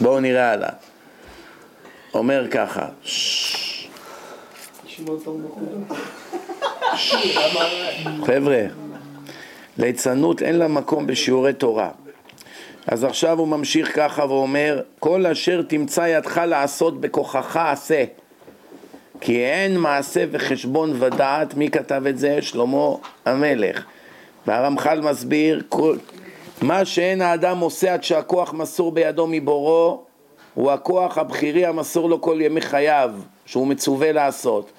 בואו נראה הלאה. אומר ככה. חבר'ה, ליצנות אין לה מקום בשיעורי תורה. אז עכשיו הוא ממשיך ככה ואומר, כל אשר תמצא ידך לעשות בכוחך עשה. כי אין מעשה וחשבון ודעת, מי כתב את זה? שלמה המלך. והרמח"ל מסביר, כל, מה שאין האדם עושה עד שהכוח מסור בידו מבורו, הוא הכוח הבכירי המסור לו כל ימי חייו, שהוא מצווה לעשות.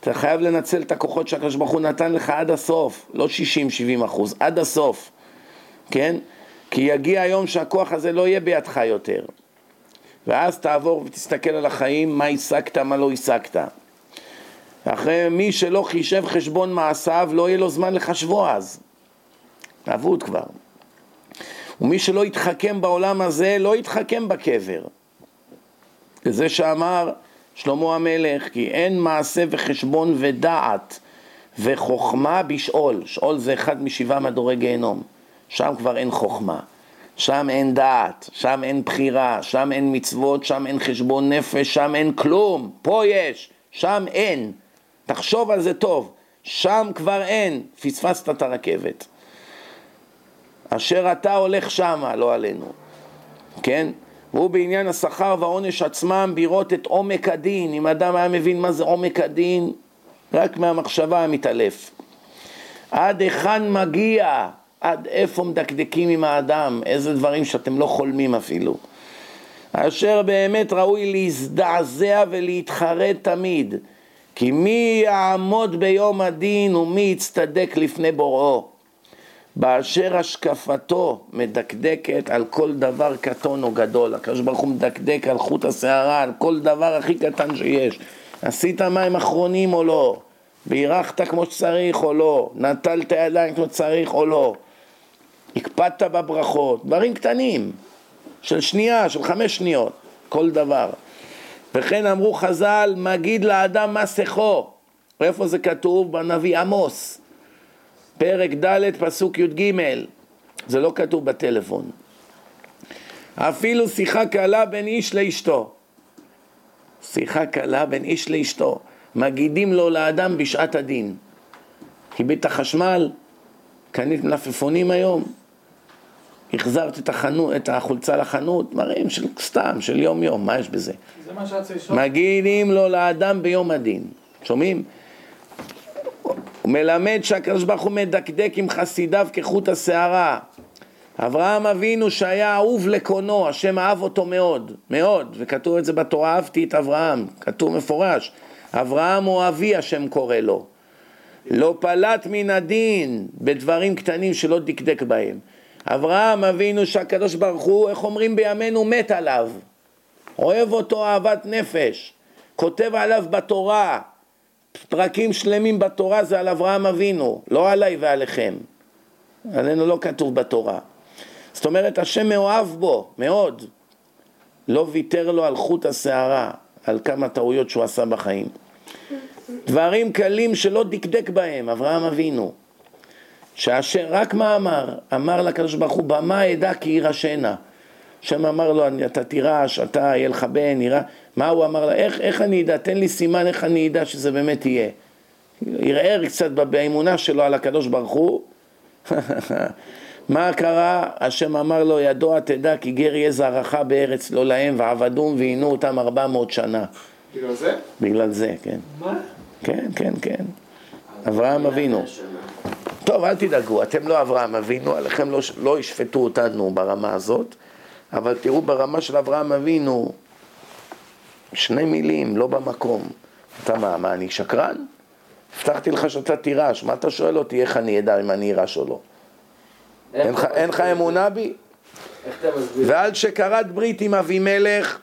אתה חייב לנצל את הכוחות שהקדוש ברוך הוא נתן לך עד הסוף, לא 60-70 אחוז, עד הסוף, כן? כי יגיע היום שהכוח הזה לא יהיה בידך יותר. ואז תעבור ותסתכל על החיים, מה השגת, מה לא השגת. אחרי מי שלא חישב חשבון מעשיו, לא יהיה לו זמן לחשבו אז. אבוד כבר. ומי שלא יתחכם בעולם הזה, לא יתחכם בקבר. וזה שאמר שלמה המלך, כי אין מעשה וחשבון ודעת וחוכמה בשאול. שאול זה אחד משבעה מדורי גיהנום. שם כבר אין חוכמה, שם אין דעת, שם אין בחירה, שם אין מצוות, שם אין חשבון נפש, שם אין כלום. פה יש, שם אין. תחשוב על זה טוב, שם כבר אין, פספסת את הרכבת. אשר אתה הולך שמה, לא עלינו, כן? והוא בעניין השכר והעונש עצמם בירות את עומק הדין. אם אדם היה מבין מה זה עומק הדין, רק מהמחשבה המתעלף. עד היכן מגיע, עד איפה מדקדקים עם האדם, איזה דברים שאתם לא חולמים אפילו. אשר באמת ראוי להזדעזע ולהתחרט תמיד, כי מי יעמוד ביום הדין ומי יצטדק לפני בוראו. באשר השקפתו מדקדקת על כל דבר קטון או גדול. הקדוש ברוך הוא מדקדק על חוט השערה, על כל דבר הכי קטן שיש. עשית מים אחרונים או לא? בירכת כמו שצריך או לא? נטלת ידיים כמו שצריך או לא? הקפדת בברכות, דברים קטנים, של שנייה, של חמש שניות, כל דבר. וכן אמרו חז"ל, מגיד לאדם מסכו. איפה זה כתוב? בנביא עמוס. פרק ד' פסוק י"ג, זה לא כתוב בטלפון. אפילו שיחה קלה בין איש לאשתו. שיחה קלה בין איש לאשתו. מגידים לו לאדם בשעת הדין. את החשמל, קנית מלפפונים היום, החזרת את, החנו, את החולצה לחנות, דברים של סתם, של יום יום, מה יש בזה? זה מה שרצה לשאול. מגידים לו לאדם ביום הדין. שומעים? הוא מלמד שהקדוש ברוך הוא מדקדק עם חסידיו כחוט השערה. אברהם אבינו שהיה אהוב לקונו, השם אהב אותו מאוד, מאוד, וכתוב את זה בתורה, אהבתי את אברהם, כתוב מפורש, אברהם הוא אבי השם קורא לו. לא פלט מן הדין בדברים קטנים שלא דקדק בהם. אברהם אבינו שהקדוש ברוך הוא, איך אומרים בימינו, מת עליו. אוהב אותו אהבת נפש, כותב עליו בתורה, פרקים שלמים בתורה זה על אברהם אבינו, לא עליי ועליכם. עלינו לא כתוב בתורה. זאת אומרת, השם מאוהב בו, מאוד. לא ויתר לו על חוט השערה, על כמה טעויות שהוא עשה בחיים. דברים קלים שלא דקדק בהם, אברהם אבינו. שאשר, רק מה אמר? אמר לקדוש ברוך הוא, במה אדע כי יירשנה. השם אמר לו, אתה תירש, אתה, יהיה לך בן, ירא... מה הוא אמר לה? איך, איך אני אדע? תן לי סימן איך אני אדע שזה באמת יהיה. ערער קצת באמונה שלו על הקדוש ברוך הוא. <laughs> מה קרה? השם אמר לו, ידוע תדע כי גר יהיה זרעך בארץ לא להם ועבדום ועינו אותם ארבע מאות שנה. בגלל זה? בגלל זה, כן. מה? כן, כן, כן. אברהם אבינו. טוב, אל תדאגו, אתם לא אברהם אבינו, עליכם לא, לא ישפטו אותנו ברמה הזאת, אבל תראו ברמה של אברהם אבינו, שני מילים, לא במקום. אתה מה, מה, אני שקרן? הבטחתי לך שאתה תירש, מה אתה שואל אותי איך אני אדע אם אני אירש או לא? אין לך- אמונה בי? ועל שכרת ברית עם אבימלך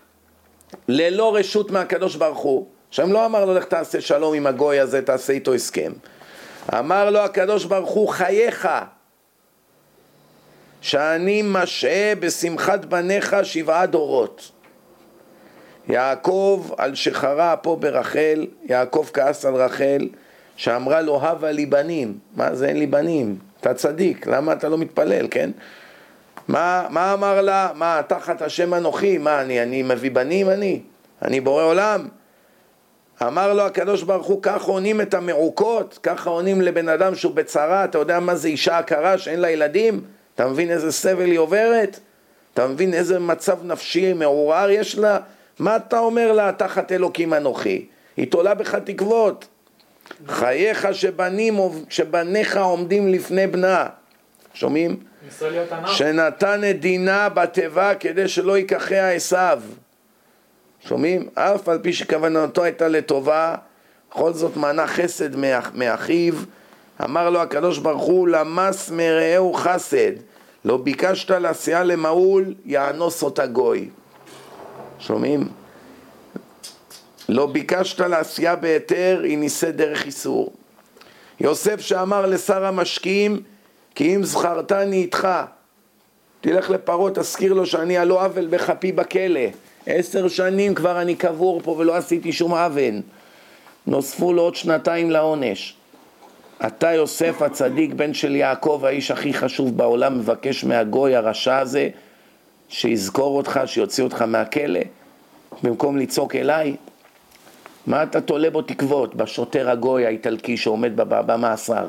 ללא רשות מהקדוש ברוך הוא. השם לא אמר לו לך תעשה שלום עם הגוי הזה, תעשה איתו הסכם. אמר לו הקדוש ברוך הוא חייך שאני משעה בשמחת בניך שבעה דורות. יעקב על שחרה אפו ברחל, יעקב כעס על רחל, שאמרה לו, הווה לי בנים. מה זה אין לי בנים? אתה צדיק, למה אתה לא מתפלל, כן? מה, מה אמר לה? מה, תחת השם אנוכי? מה, אני, אני מביא בנים אני? אני בורא עולם? אמר לו הקדוש ברוך הוא, ככה עונים את המעוקות, ככה עונים לבן אדם שהוא בצרה, אתה יודע מה זה אישה עקרה שאין לה ילדים? אתה מבין איזה סבל היא עוברת? אתה מבין איזה מצב נפשי מעורער יש לה? מה אתה אומר לה, תחת אלוקים אנוכי? היא תולה בך תקוות. חייך שבנים, שבניך עומדים לפני בנה. שומעים? שנתן את דינה בתיבה כדי שלא ייקחיה עשיו. שומעים? אף על פי שכוונתו הייתה לטובה, בכל זאת מנה חסד מאח, מאחיו. אמר לו הקדוש ברוך הוא, למס מרעהו חסד. לא ביקשת לעשייה למעול, יאנוס אותה גוי. שומעים? לא ביקשת לעשייה בהיתר, היא נישאת דרך איסור. יוסף שאמר לשר המשקיעים, כי אם זכרתני איתך, תלך לפרעה, תזכיר לו שאני על לא עוול בכפי בכלא. עשר שנים כבר אני קבור פה ולא עשיתי שום עוול. נוספו לו עוד שנתיים לעונש. אתה יוסף הצדיק, בן של יעקב, האיש הכי חשוב בעולם, מבקש מהגוי הרשע הזה שיזכור אותך, שיוציא אותך מהכלא, במקום לצעוק אליי? מה אתה תולה בו תקוות, בשוטר הגוי האיטלקי שעומד במאסר?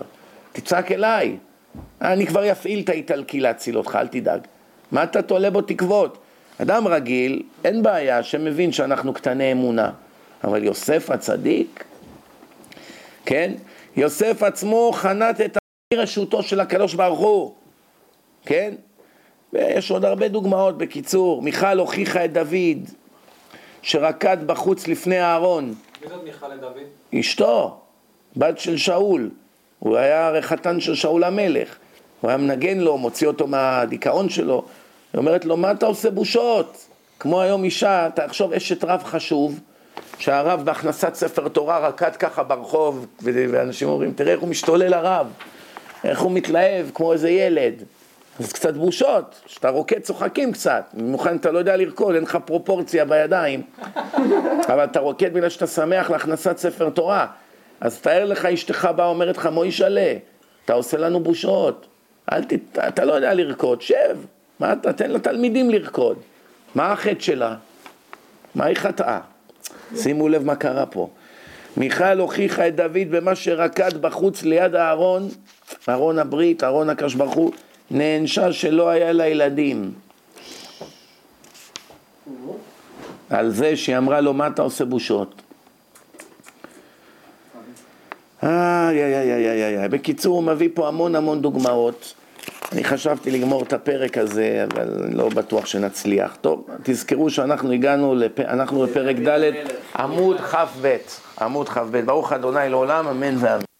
תצעק אליי. אני כבר אפעיל את האיטלקי להציל אותך, אל תדאג. מה אתה תולה בו תקוות? אדם רגיל, אין בעיה שמבין שאנחנו קטני אמונה, אבל יוסף הצדיק, כן? יוסף עצמו חנת את רשותו של הקדוש ברוך הוא, כן? ויש עוד הרבה דוגמאות בקיצור. מיכל הוכיחה את דוד, שרקד בחוץ לפני אהרון. מי זאת מיכל לדוד? אשתו, בת של שאול. הוא היה הרי חתן של שאול המלך. הוא היה מנגן לו, מוציא אותו מהדיכאון שלו. היא אומרת לו, מה אתה עושה בושות? כמו היום אישה, תחשוב אשת רב חשוב, שהרב בהכנסת ספר תורה רקד ככה ברחוב, ואנשים אומרים, תראה איך הוא משתולל הרב, איך הוא מתלהב כמו איזה ילד. אז קצת בושות, כשאתה רוקד צוחקים קצת, במיוחד אתה לא יודע לרקוד, אין לך פרופורציה בידיים, <laughs> אבל אתה רוקד בגלל שאתה שמח להכנסת ספר תורה. אז תאר לך אשתך באה אומרת לך, מוישלה, אתה עושה לנו בושות, אל ת... אתה לא יודע לרקוד, שב, מה אתה, תן לתלמידים לרקוד. מה החטא שלה? מה היא חטאה? שימו לב מה קרה פה. מיכל הוכיחה את דוד במה שרקד בחוץ ליד הארון, ארון הברית, ארון הקדוש ברוך הוא, נענשה שלא היה לה ילדים. על זה שהיא אמרה לו, מה אתה עושה בושות? איי, איי, איי, איי, איי, איי. בקיצור, הוא מביא פה המון המון דוגמאות. אני חשבתי לגמור את הפרק הזה, אבל לא בטוח שנצליח. טוב, תזכרו שאנחנו הגענו, לפ... אנחנו בפרק ד', עמוד כ"ב, עמוד כ"ב. ברוך אדוני לעולם, אמן ואמן.